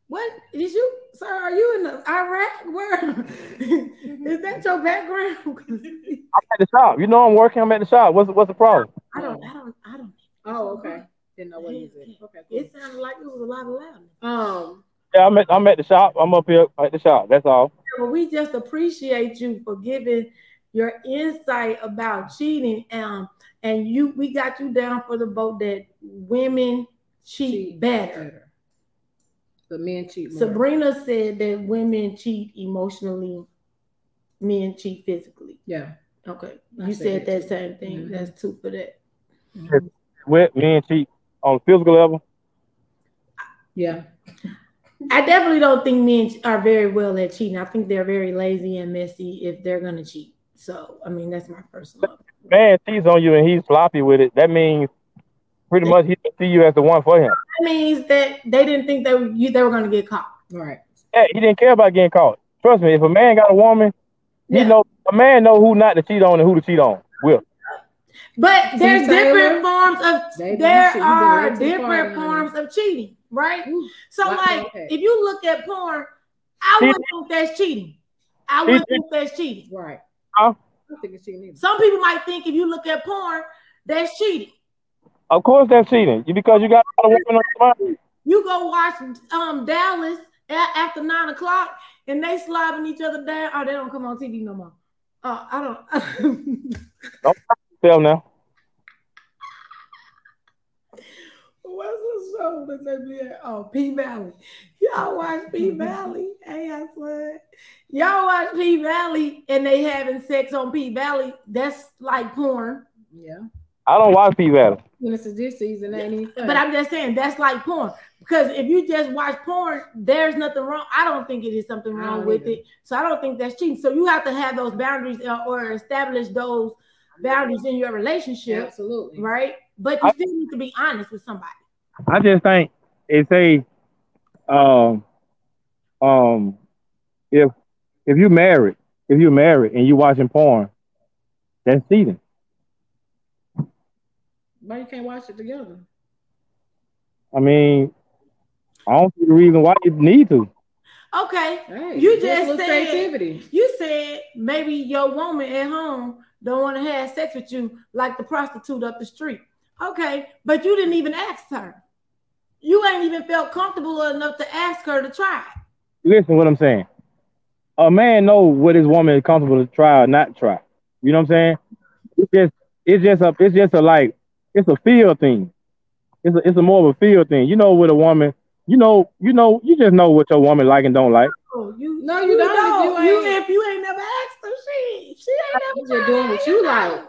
Speaker 3: What is you, sir? Are you in the Iraq? Where is that your background?
Speaker 5: I'm at the shop. You know, I'm working. I'm at the shop. What's what's the problem?
Speaker 3: I don't, I don't, I don't.
Speaker 2: Oh, okay. Didn't know what he said. Okay, cool.
Speaker 3: It sounded like it was a lot of loudness.
Speaker 2: Um,
Speaker 5: Yeah, I'm at I'm at the shop. I'm up here at the shop. That's all.
Speaker 3: Well, we just appreciate you for giving your insight about cheating. Um, and you, we got you down for the vote that women cheat
Speaker 2: cheat
Speaker 3: better.
Speaker 2: better. But men cheat more.
Speaker 3: Sabrina said that women cheat emotionally, men cheat physically.
Speaker 2: Yeah.
Speaker 3: Okay,
Speaker 2: I
Speaker 3: you
Speaker 2: said
Speaker 3: said
Speaker 2: that
Speaker 3: that same thing.
Speaker 2: Mhm.
Speaker 3: That's two for that.
Speaker 5: With men cheat on a physical level.
Speaker 2: Yeah.
Speaker 3: I definitely don't think men are very well at cheating. I think they're very lazy and messy if they're gonna cheat. So, I mean, that's my personal. opinion.
Speaker 5: Man cheats on you and he's sloppy with it. That means pretty much he don't see you as the one for him.
Speaker 3: That means that they didn't think they were you, they were gonna get caught.
Speaker 2: Right.
Speaker 5: Yeah, he didn't care about getting caught. Trust me, if a man got a woman, he
Speaker 3: Yeah.
Speaker 5: know a man know who not to cheat on and who to cheat on. Will.
Speaker 3: But
Speaker 2: See,
Speaker 3: there's
Speaker 2: Taylor?
Speaker 3: different forms of
Speaker 2: Baby,
Speaker 3: there
Speaker 2: should- you been
Speaker 3: are
Speaker 2: way too far
Speaker 3: different forms of cheating, right?
Speaker 2: Ooh,
Speaker 3: So
Speaker 2: Like
Speaker 3: like
Speaker 2: okay.
Speaker 3: if you look at porn, I wouldn't think that's cheating. I wouldn't think that's cheating.
Speaker 2: Right.
Speaker 5: Huh?
Speaker 2: I don't think it's cheating either.
Speaker 3: Some people might think if you look at porn, that's cheating.
Speaker 5: Of course that's cheating. You because you got a woman on your mind.
Speaker 3: You go watch um Dallas a- after nine o'clock and they slobbing each other down. Oh, they don't come on TV no more. Oh, I don't. don't.
Speaker 5: Tell now.
Speaker 3: What's the show that they be at? Oh, P Valley. Y'all watch P Valley? Hey, I swear. Y'all watch P Valley and they having sex on P Valley. That's like porn.
Speaker 2: Yeah.
Speaker 5: I don't watch P Valley.
Speaker 2: And it's this season, ain't even fun.
Speaker 3: But I'm just saying that's like porn. Because if you just watch porn, there's nothing wrong. I don't think it is something wrong with
Speaker 2: either.
Speaker 3: it. So I don't think that's cheating. So you have to have those boundaries uh, or establish those boundaries in your relationship,
Speaker 2: Absolutely.
Speaker 3: right? But you
Speaker 5: I-
Speaker 3: still need to be honest with somebody.
Speaker 5: I just think it's a um um if if you married, if you're married and you watching porn, that's cheating.
Speaker 2: Why you can't watch it together?
Speaker 5: I mean, I don't see the reason why you need to.
Speaker 3: Okay.
Speaker 2: Hey,
Speaker 3: You
Speaker 2: just
Speaker 3: just said-
Speaker 2: creativity.
Speaker 3: You said maybe your woman at home don't want to have sex with you like the prostitute up the street. Okay, but you didn't even ask her. You ain't even felt comfortable enough to ask her to try.
Speaker 5: Listen what I'm saying. A man know what his woman is comfortable to try or not try. You know what I'm saying? It's just it's just a it's just a like it's a feel thing. It's a, it's a more of a feel thing. You know with a woman, you know, you know, you just know what your woman like and don't like.
Speaker 3: Oh, you
Speaker 2: No, you don't if you ain't-
Speaker 3: if you ain't never asked her, she she ain't never
Speaker 2: You just
Speaker 3: tried.
Speaker 2: doing what you
Speaker 3: know.
Speaker 2: like.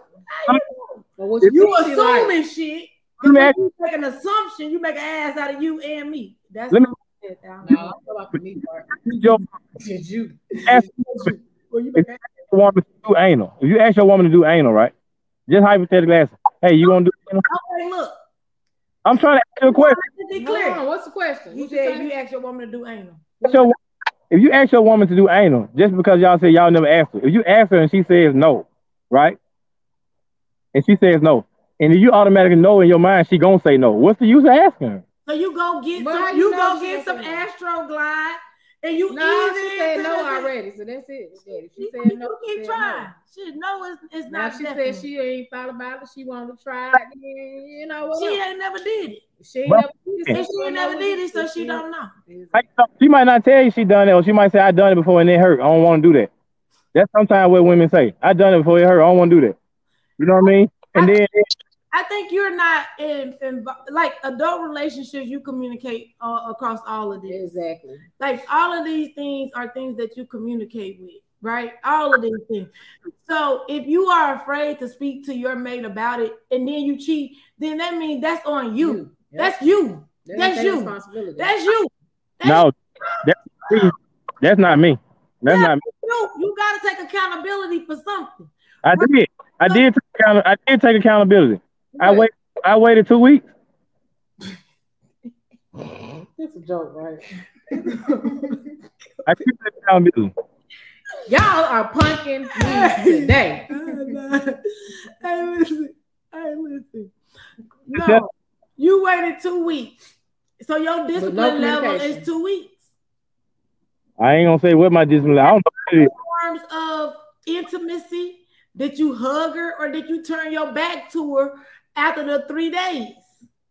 Speaker 3: How you know?
Speaker 2: But what
Speaker 3: You
Speaker 2: think she like?
Speaker 3: assuming shit.
Speaker 5: Let me ask-
Speaker 3: you make an assumption, you make an ass out of you and me. That's
Speaker 5: Let me-
Speaker 3: what I said, Al.
Speaker 2: No, I feel like the me part.
Speaker 5: Your
Speaker 2: Did you?
Speaker 5: ask
Speaker 3: Well, you make
Speaker 5: your woman to do anal. If you ask your woman to do anal, right? Just hypothetically ask, hey, you gonna do anal?
Speaker 3: Okay, look.
Speaker 5: I'm trying to ask you a question.
Speaker 3: Be
Speaker 2: Hold
Speaker 3: clear.
Speaker 2: on, what's the question?
Speaker 3: You
Speaker 2: What
Speaker 3: said
Speaker 2: say?
Speaker 3: you asked your woman to do anal.
Speaker 5: Ask your, if you ask your woman to do anal, just because y'all say y'all never asked her, if you ask her and she says no, right? And she says no, and if you automatically know in your mind she gonna say no, what's the use of asking her?
Speaker 3: So you go get
Speaker 2: But
Speaker 3: some,
Speaker 2: you
Speaker 3: you
Speaker 2: know
Speaker 3: go get some
Speaker 2: saying that?
Speaker 3: Astroglide, and you
Speaker 2: No,
Speaker 3: ease
Speaker 2: she said no already, so that's it. Daddy. She
Speaker 3: You,
Speaker 2: said no.
Speaker 3: you
Speaker 2: she
Speaker 3: keep
Speaker 2: said no.
Speaker 3: trying. Shit, no, it's, it's
Speaker 2: Now
Speaker 3: not.
Speaker 2: she
Speaker 3: definite.
Speaker 2: said she ain't thought about it. She wanted to try it. You know what?
Speaker 3: she ain't never did it,
Speaker 2: she ain't
Speaker 5: Well,
Speaker 2: never did it.
Speaker 3: and
Speaker 2: so
Speaker 3: she
Speaker 2: don't
Speaker 3: ain't
Speaker 2: know
Speaker 3: never did it, so she don't know.
Speaker 5: She might not tell you she done it, or she might say I done it before and it hurt. I don't want to do that. That's sometimes what women say. I done it before it hurt. I don't want to do that. You know what I mean? And then
Speaker 3: I think you're not in, in like adult relationships. You communicate uh, across all of this.
Speaker 2: Exactly.
Speaker 3: Like all of these things are things that you communicate with, right? All of these things. So if you are afraid to speak to your mate about it and then you cheat, then that means that's on you.
Speaker 2: Yep.
Speaker 3: That's you.
Speaker 2: That's
Speaker 3: that's you.
Speaker 2: responsibility.
Speaker 3: That's you. That's
Speaker 5: no, that's me. That's not me. That's
Speaker 3: Yeah.
Speaker 5: not me.
Speaker 3: you. You gotta take accountability for something.
Speaker 5: I did. I did. Take account- I did take accountability. I wait. I waited two weeks.
Speaker 2: It's a joke, right?
Speaker 5: I keep taking accountability.
Speaker 2: Y'all are punking me today.
Speaker 3: hey, listen. Hey, listen. No, you waited two weeks. So your discipline level is two weeks.
Speaker 5: I ain't gonna say what my discipline. I don't know. What it is.
Speaker 3: In terms of intimacy, did you hug her or did you turn your back to her after the three days?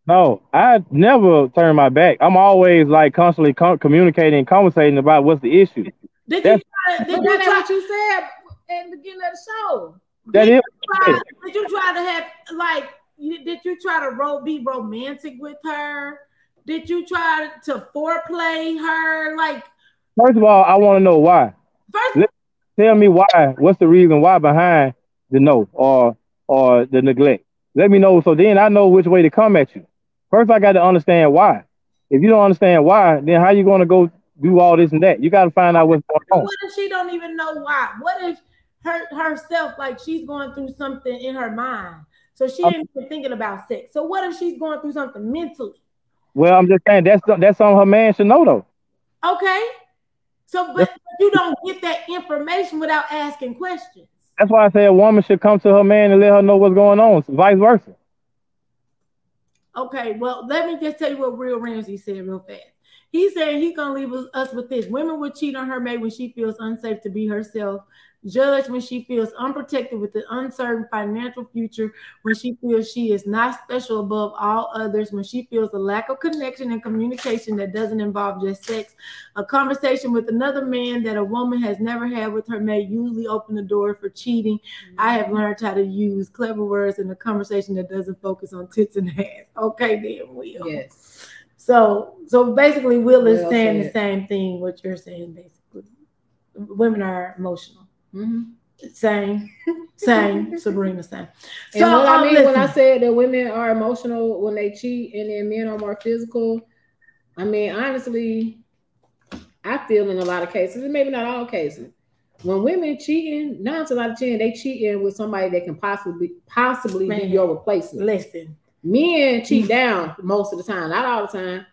Speaker 5: No, I never turn my back. I'm always like constantly com- communicating, conversating about what's the issue.
Speaker 3: Did
Speaker 5: That's-
Speaker 3: you try,
Speaker 2: But
Speaker 3: did you try,
Speaker 2: what you said at the beginning of the show.
Speaker 5: That
Speaker 3: did
Speaker 5: is.
Speaker 3: you try, did you try to have like you, did you try to ro- be romantic with her? Did you try to foreplay her? Like
Speaker 5: First of all, I want to know why.
Speaker 3: first
Speaker 5: Let- Tell me why. What's the reason why behind the no or or the neglect? Let me know so then I know which way to come at you. First, I got to understand why. If you don't understand why, then how you going to go do all this and that? You got to find out what's going on.
Speaker 3: What if she don't even know why? What if her herself like she's going through something in her mind, so she
Speaker 5: Okay.
Speaker 3: ain't even thinking about sex. So what if she's going through something mentally?
Speaker 5: Well, I'm just saying that's that's something her man should know though.
Speaker 3: Okay, so but you don't get that information without asking questions.
Speaker 5: That's why I say a woman should come to her man and let her know what's going on, vice versa.
Speaker 3: Okay, well let me just tell you what Real Ramsey said real fast. He said he gonna leave us- with this: women would cheat on her mate when she feels unsafe to be herself. Judge when she feels unprotected with an uncertain financial future, when she feels she is not special above all others, when she feels a lack of connection and communication that doesn't involve just sex. A conversation with another man that a woman has never had with her mate usually open the door for cheating. I have mm-hmm. learned how to use clever words in a conversation that doesn't focus on tits and ass. Okay, then Will.
Speaker 2: Yes.
Speaker 3: So so basically Will is
Speaker 2: Well
Speaker 3: saying the same thing what you're saying basically. Women are emotional.
Speaker 2: Mhm.
Speaker 3: Same, same, Sabrina same.
Speaker 2: And what I
Speaker 3: um,
Speaker 2: mean when I said that women are emotional when they cheat and then men are more physical, I mean, honestly, I feel in a lot of cases, and maybe not all cases, when women cheating, nine times out of ten, they cheating with somebody that can possibly possibly be
Speaker 3: Man.
Speaker 2: your replacement.
Speaker 3: listen.
Speaker 2: Men cheat down most of the time, not all the time.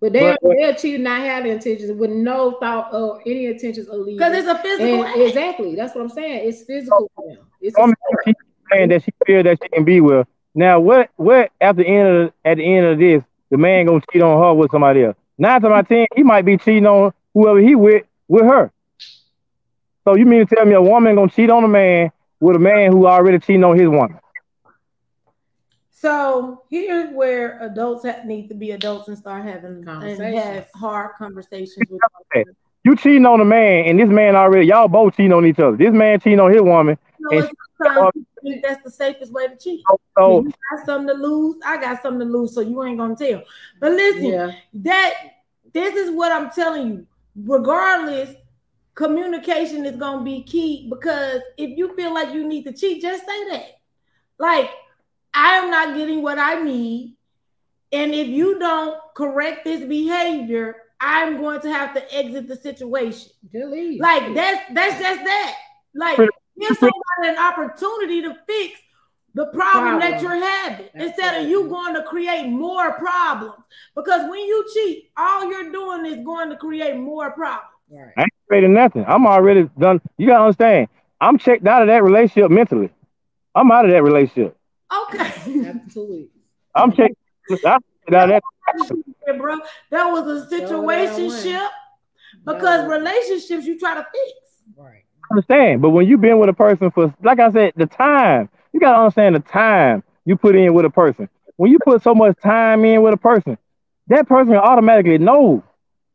Speaker 2: But they'll,
Speaker 5: But-
Speaker 2: they'll cheat not have the intentions with no thought or any intentions of leaving.
Speaker 3: Because it's a physical
Speaker 2: And
Speaker 3: act.
Speaker 2: exactly, that's what I'm saying. It's physical for them. It's a
Speaker 5: Woman keep saying that she feel that she can be with. Now, what what at the end of at the end of this, the man gonna cheat on her with somebody else? Nine to my of ten, he might be cheating on whoever he with with her. So you mean to tell me a woman gonna cheat on a man with a man who already cheating on his woman?
Speaker 3: So here's where adults ha- need to be adults and start having and have hard conversations with.
Speaker 5: Okay. You cheating on a man, and this man already y'all both cheating on each other. This man cheating on his woman.
Speaker 3: You know,
Speaker 5: And-
Speaker 3: sometimes people that's the safest way to cheat. Oh, oh.
Speaker 5: So
Speaker 3: you got something to lose. I got something to lose, so you ain't gonna tell. But listen,
Speaker 2: yeah.
Speaker 3: that this is what I'm telling you. Regardless, communication is gonna be key because if you feel like you need to cheat, just say that. Like, I am not getting what I need, and if you don't correct this behavior, I'm going to have to exit the situation.
Speaker 2: Just leave.
Speaker 3: Like that's that's just that. Like
Speaker 5: Pretty-
Speaker 3: give somebody an opportunity to fix the problem, that you're having instead of you going to create more problems. Because when you cheat, all you're doing is going to create more problems.
Speaker 2: Right.
Speaker 5: I ain't creating nothing. I'm already done. You gotta understand. I'm checked out of that relationship mentally. I'm out of that relationship.
Speaker 3: Okay.
Speaker 2: After two.
Speaker 5: I'm checked. I'm checked out of that.
Speaker 3: Bro. That was a situationship because
Speaker 2: No.
Speaker 3: relationships you try to fix.
Speaker 2: Right.
Speaker 5: I understand, but when you've been with a person for, like I said, the time you gotta understand the time you put in with a person. When you put so much time in with a person, that person automatically knows.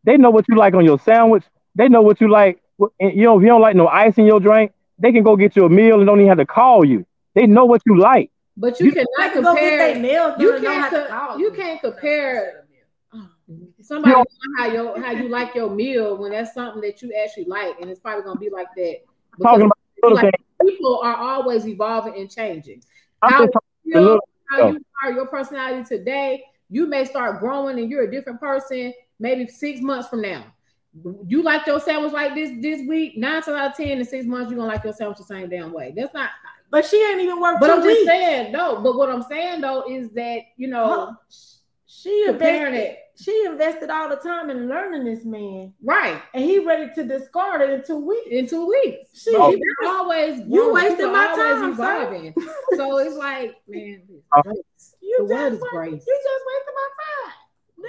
Speaker 5: They know what you like on your sandwich. They know what you like. and, You know, if you don't like no ice in your drink, they can go get you a meal and don't even have to call you. They know what you like.
Speaker 2: But you,
Speaker 5: You-
Speaker 2: cannot
Speaker 3: can go get their
Speaker 2: compare.
Speaker 3: nails
Speaker 2: You
Speaker 3: done and don't
Speaker 2: can't.
Speaker 3: have to
Speaker 2: co- you can't compare. Mm-hmm. Somebody
Speaker 5: You
Speaker 2: know how your how you like your meal when that's something that you actually like, and it's probably gonna be like that.
Speaker 5: Talking about little
Speaker 2: like,
Speaker 5: things.
Speaker 2: people are always evolving and changing.
Speaker 5: I'm
Speaker 2: How you feel, how you are, your personality today, you may start growing and you're a different person maybe six months from now. You like your sandwich like this this week, nine times out of ten in six months, you're gonna like your sandwich the same damn way. That's not
Speaker 3: But she ain't even worked
Speaker 2: but
Speaker 3: two
Speaker 2: I'm just saying, no, but what I'm saying though is that you know
Speaker 3: Huh. She
Speaker 2: comparing
Speaker 3: invested.
Speaker 2: it
Speaker 3: She invested all the time in learning this man,
Speaker 2: right
Speaker 3: and he ready to discard it in two weeks.
Speaker 2: in two weeks.
Speaker 3: She,
Speaker 2: But
Speaker 5: Oh.
Speaker 2: people always
Speaker 3: You
Speaker 2: growing.
Speaker 3: wasting my time, sir.
Speaker 2: so it's like, man,
Speaker 5: Oh.
Speaker 3: You
Speaker 2: The
Speaker 3: just
Speaker 2: word is
Speaker 3: wa-
Speaker 2: grace.
Speaker 3: You just wasted my time.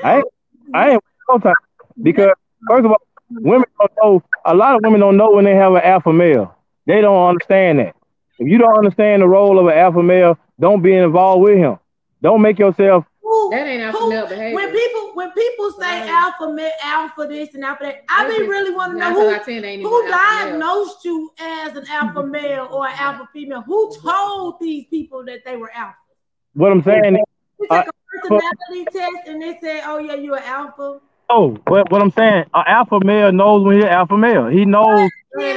Speaker 5: I ain't, I ain't no time because first of all, women don't know. A lot of women don't know when they have an alpha male. They don't understand that. If you don't understand the role of an alpha male, don't be involved with him. Don't make yourself.
Speaker 3: Who-
Speaker 2: That ain't alpha
Speaker 3: who-
Speaker 2: male behavior.
Speaker 3: When people when people say
Speaker 2: Right.
Speaker 3: alpha male, alpha this and alpha that, I be
Speaker 2: Maybe
Speaker 3: really want to know who
Speaker 2: times out of 10 ain't even
Speaker 3: who
Speaker 2: alpha male.
Speaker 3: diagnosed you as an alpha male or an alpha female? Who told these people that they were alpha?
Speaker 5: What I'm saying is,
Speaker 3: You
Speaker 5: Uh,
Speaker 3: took a personality test and they said, "Oh yeah, you're an alpha."
Speaker 5: oh, what, what I'm saying, an alpha male knows when he's alpha male. He knows.
Speaker 3: He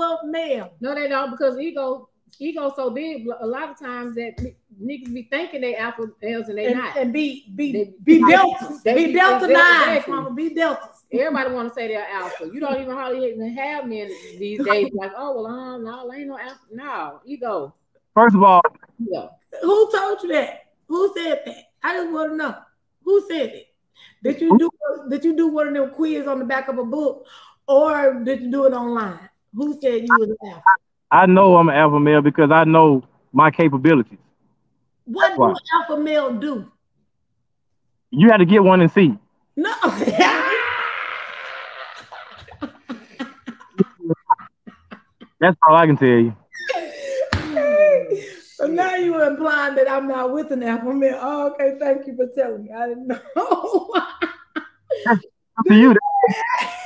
Speaker 3: is a alpha male.
Speaker 2: No, they don't because ego ego so big. A lot of times that niggas be thinking they alpha males and they
Speaker 3: and,
Speaker 2: not.
Speaker 3: and be be
Speaker 2: They-
Speaker 3: be deltas,
Speaker 2: they
Speaker 3: be
Speaker 2: be-
Speaker 3: delta
Speaker 2: they-
Speaker 3: nines,
Speaker 2: exactly.
Speaker 3: mama, be deltas.
Speaker 2: Everybody want to say they're alpha. You don't even hardly even have men these days. Like, oh well, um, no, ain't no alpha. No, ego,
Speaker 5: First of all,
Speaker 2: ego.
Speaker 3: Who told you that? Who said that? I just want to know who said it. Did you do did you do one of them quiz on the back of a book, or did you do it online? Who said you was an alpha?
Speaker 5: I know I'm an alpha male because I know my capabilities.
Speaker 3: What do an alpha male do?
Speaker 5: You had to get one and see.
Speaker 3: No.
Speaker 5: That's all I can tell you.
Speaker 3: so now you are implying that I'm not with an alpha male. Oh, okay, thank you for telling me. I didn't know.
Speaker 5: Up to you.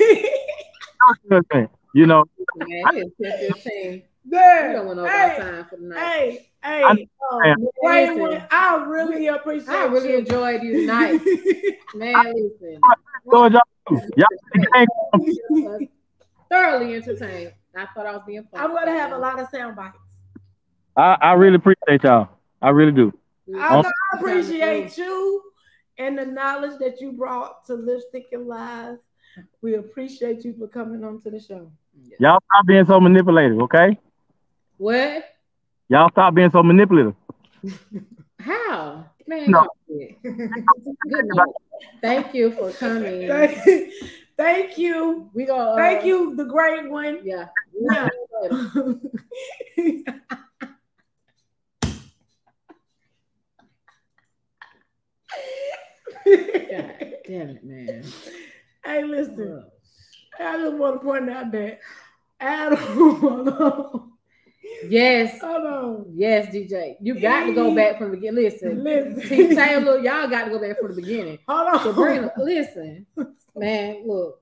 Speaker 5: That's You know,
Speaker 2: Man, it's 10, 15. We don't want no
Speaker 3: Hey,
Speaker 2: time for the night.
Speaker 3: hey, hey.
Speaker 5: I-
Speaker 3: um,
Speaker 5: I-
Speaker 2: Listen.
Speaker 3: I really appreciate
Speaker 2: I really
Speaker 3: you.
Speaker 2: enjoyed these nights, man. Listen,
Speaker 5: so y'all, y'all the game.
Speaker 2: thoroughly entertained. I thought I was being. Funny.
Speaker 3: I'm gonna have a lot of sound bites.
Speaker 5: I, I really appreciate y'all. I really do.
Speaker 3: I,
Speaker 5: Oh.
Speaker 3: I appreciate you and the knowledge that you brought to Lipstick and Lies. We appreciate you for coming on to the show.
Speaker 5: Y'all stop being so manipulative, okay?
Speaker 2: What?
Speaker 5: Y'all stop being so manipulative.
Speaker 2: How? Man,
Speaker 5: No.
Speaker 2: Good night. Thank you for coming.
Speaker 3: Thank, thank you.
Speaker 2: We go. Uh,
Speaker 3: Thank you, the great one.
Speaker 2: Yeah.
Speaker 3: Yeah.
Speaker 2: see you later. God damn it, man.
Speaker 3: hey, listen. I just want to point out that Adam.
Speaker 2: Yes.
Speaker 3: Hold on.
Speaker 2: Yes, DJ. You got to go back from the beginning. Listen.
Speaker 3: Listen.
Speaker 2: T Taylor, y'all got to go back from the beginning.
Speaker 3: Hold on.
Speaker 2: Sabrina, listen. Man, look.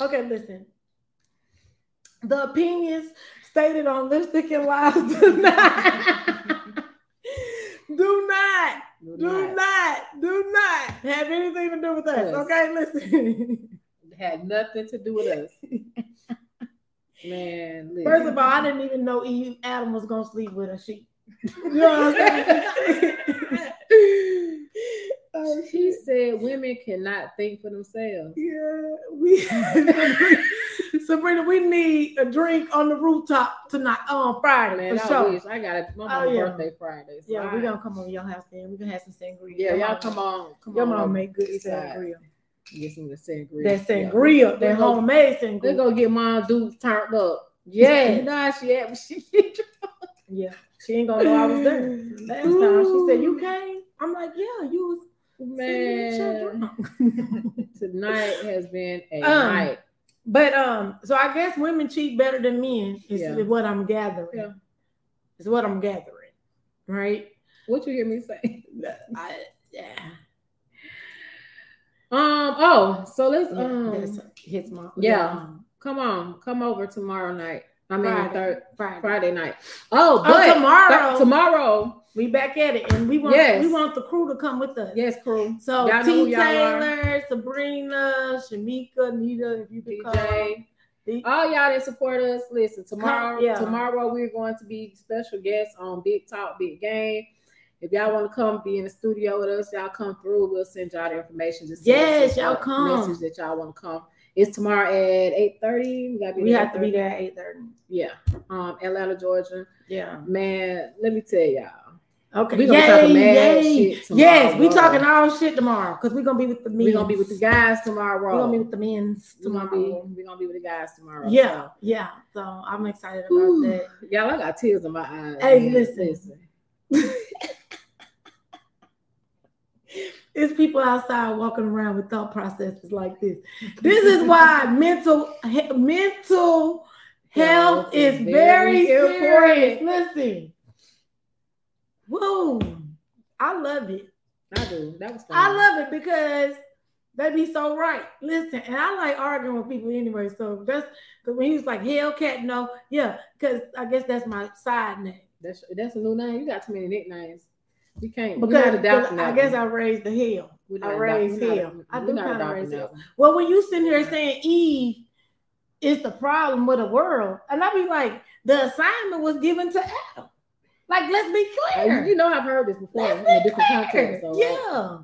Speaker 3: okay, listen. The opinions stated on Lipstick and Lies do not, do not, do not, do not have anything to do with us.
Speaker 2: Yes.
Speaker 3: Okay, listen.
Speaker 2: Had nothing to do with us. Man, listen.
Speaker 3: First of all, I didn't even know Eve Adam was gonna sleep with a sheep. You know what I'm saying? oh,
Speaker 2: she said women cannot think for themselves.
Speaker 3: Yeah, we Sabrina, we need a drink on the rooftop tonight on Friday
Speaker 2: Man,
Speaker 3: for
Speaker 2: I
Speaker 3: sure.
Speaker 2: wish I got it. My
Speaker 3: Oh, yeah.
Speaker 2: birthday Friday. So
Speaker 3: Yeah,
Speaker 2: I-
Speaker 3: we're gonna come over to your house then. We're gonna have some sangria.
Speaker 2: Yeah,
Speaker 3: Your
Speaker 2: y'all
Speaker 3: mama-
Speaker 2: come on. Come
Speaker 3: Your
Speaker 2: on.
Speaker 3: mom make good sangria.
Speaker 2: Get some of the sangria.
Speaker 3: That
Speaker 2: Yeah.
Speaker 3: sangria,
Speaker 2: They
Speaker 3: that
Speaker 2: go-
Speaker 3: homemade They're
Speaker 2: gonna get mom dudes turned up.
Speaker 3: Yeah.
Speaker 2: You know how she but she
Speaker 3: Yeah, she ain't gonna know I was there. Last time she said you came. I'm like, yeah, you was
Speaker 2: man. Tonight has been a
Speaker 3: Um,
Speaker 2: night.
Speaker 3: But um, so I guess women cheat better than men. Is,
Speaker 2: Yeah.
Speaker 3: what I'm gathering.
Speaker 2: Yeah.
Speaker 3: Is what I'm gathering, right?
Speaker 2: What you hear me say?
Speaker 3: I, yeah.
Speaker 2: Um. Oh, so let's
Speaker 3: yeah
Speaker 2: um.
Speaker 3: hits my
Speaker 2: yeah.
Speaker 3: um,
Speaker 2: Come on, come over tomorrow night. I mean
Speaker 3: Friday.
Speaker 2: third
Speaker 3: Friday.
Speaker 2: Friday night. Oh,
Speaker 3: Oh,
Speaker 2: but
Speaker 3: tomorrow.
Speaker 2: th- tomorrow.
Speaker 3: We back at it, and we want
Speaker 2: Yes.
Speaker 3: we want the crew to come with us.
Speaker 2: Yes, crew.
Speaker 3: So
Speaker 2: Y'all know who
Speaker 3: T
Speaker 2: y'all are.
Speaker 3: Taylor, Sabrina, Shamika, Nita, if you could come.
Speaker 2: DJ.
Speaker 3: The-
Speaker 2: All y'all that support us, listen. Tomorrow,
Speaker 3: yeah.
Speaker 2: tomorrow we're going to be special guests on Big Talk, Big Game. If y'all want to come be in the studio with us, y'all come through. We'll send y'all the information. Just send
Speaker 3: Yes, y'all come.
Speaker 2: Message that y'all want to come. It's tomorrow at eight thirty. We got to be.
Speaker 3: We
Speaker 2: there
Speaker 3: have to be there at eight thirty.
Speaker 2: Yeah, um, Atlanta, Georgia.
Speaker 3: Yeah.
Speaker 2: Man, let me tell y'all.
Speaker 3: Okay.
Speaker 2: We gonna
Speaker 3: Yay,
Speaker 2: mad
Speaker 3: yay.
Speaker 2: shit tomorrow,
Speaker 3: Yes, we talking all shit tomorrow because we're gonna be with the men.
Speaker 2: We're gonna be with the guys tomorrow.
Speaker 3: We're gonna be with the men's
Speaker 2: We're gonna
Speaker 3: tomorrow.
Speaker 2: be. We're gonna be with the guys tomorrow.
Speaker 3: Yeah, yeah. So I'm excited about
Speaker 2: Ooh.
Speaker 3: that.
Speaker 2: Y'all, I got tears in my eyes.
Speaker 3: Hey,
Speaker 2: man.
Speaker 3: listen. It's people outside walking around with thought processes like this. This is why mental mental health
Speaker 2: Health
Speaker 3: is
Speaker 2: is
Speaker 3: very
Speaker 2: very
Speaker 3: serious.
Speaker 2: important.
Speaker 3: Listen, whoa, I love it.
Speaker 2: I do. That was fun.
Speaker 3: I love it because they be so right. Listen, and I like arguing with people anyway. So that's because when he was like Hellcat, no, yeah, because I guess that's my side name.
Speaker 2: That's that's a new name. You got too many nicknames. You can't.
Speaker 3: Because,
Speaker 2: we're not
Speaker 3: because
Speaker 2: adopting
Speaker 3: I guess. I raised the hell. I raised
Speaker 2: we're
Speaker 3: hell.
Speaker 2: not-
Speaker 3: I do
Speaker 2: not
Speaker 3: kinda raise hell. Well, when you sitting here saying Eve is the problem with the world, and I be like, the assignment was given to Adam. Like, let's be
Speaker 2: Uh,
Speaker 3: clear.
Speaker 2: You know, I've heard this before
Speaker 3: Let's
Speaker 2: in
Speaker 3: be
Speaker 2: a different
Speaker 3: clear.
Speaker 2: context. So,
Speaker 3: yeah.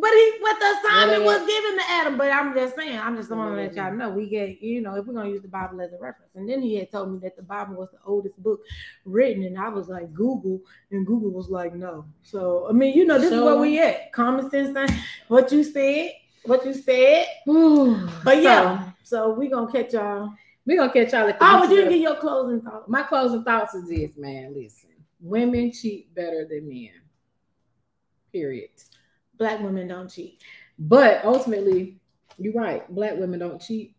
Speaker 3: But he, but the assignment was given to Adam. But I'm just saying, I'm just want to let y'all know we get, you know, if we're gonna use the Bible as a reference. And then he had told me that the Bible was the oldest book written, and I was like Google, and Google was like no. So I mean, you know, this is where we at. Common sense, thing. what you said, what you said.
Speaker 2: But
Speaker 3: yeah, so we gonna catch y'all.
Speaker 2: We're gonna catch y'all the
Speaker 3: Oh, but you didn't get your closing thoughts.
Speaker 2: My closing thoughts is this, man. Listen, women cheat better than men. Period.
Speaker 3: Black women don't cheat.
Speaker 2: But ultimately, you're right. Black women don't cheat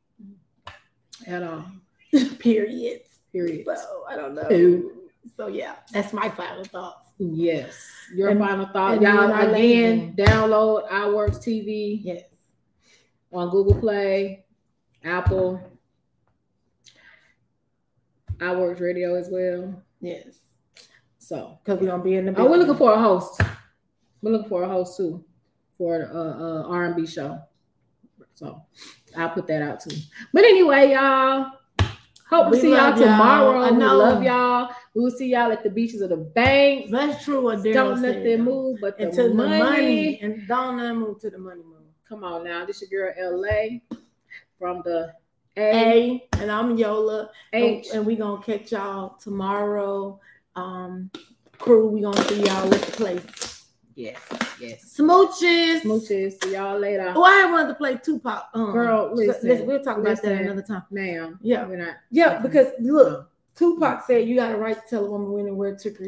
Speaker 2: at all.
Speaker 3: Period.
Speaker 2: Period.
Speaker 3: So I don't know.
Speaker 2: Ew.
Speaker 3: So yeah, that's my final thoughts.
Speaker 2: Yes. Your
Speaker 3: And-
Speaker 2: final thought, y'all. Again, download Our Works TV
Speaker 3: Yes.
Speaker 2: on Google Play, Apple, Our Works Radio as well.
Speaker 3: Yes.
Speaker 2: So,
Speaker 3: Because we're gonna be in the
Speaker 2: oh, we're looking for a host. We're looking for a host too for a, a R&B show. So, I'll put that out too. But anyway, y'all. Hope to see y'all
Speaker 3: y'all.
Speaker 2: tomorrow.
Speaker 3: I
Speaker 2: We love y'all. We will see y'all at the beaches of the bank.
Speaker 3: That's true. What Daryl
Speaker 2: Don't let them move, but the
Speaker 3: Until
Speaker 2: money.
Speaker 3: the money and don't let 'em move to the money move.
Speaker 2: Come on now, this is your girl LA from the A
Speaker 3: A and I'm Yola. And,
Speaker 2: H.
Speaker 3: and we gonna catch y'all tomorrow. Um crew, we gonna see y'all at the place.
Speaker 2: Yes, yes.
Speaker 3: Smooches.
Speaker 2: Smooches. See y'all later,
Speaker 3: Oh, I wanted to play Tupac. Um,
Speaker 2: Girl,
Speaker 3: so-
Speaker 2: listen,
Speaker 3: we'll talk about that another time.
Speaker 2: ma'am.
Speaker 3: Yeah.
Speaker 2: we're not.
Speaker 3: Yeah, because look, Tupac said you got a right to tell a woman when and where to create.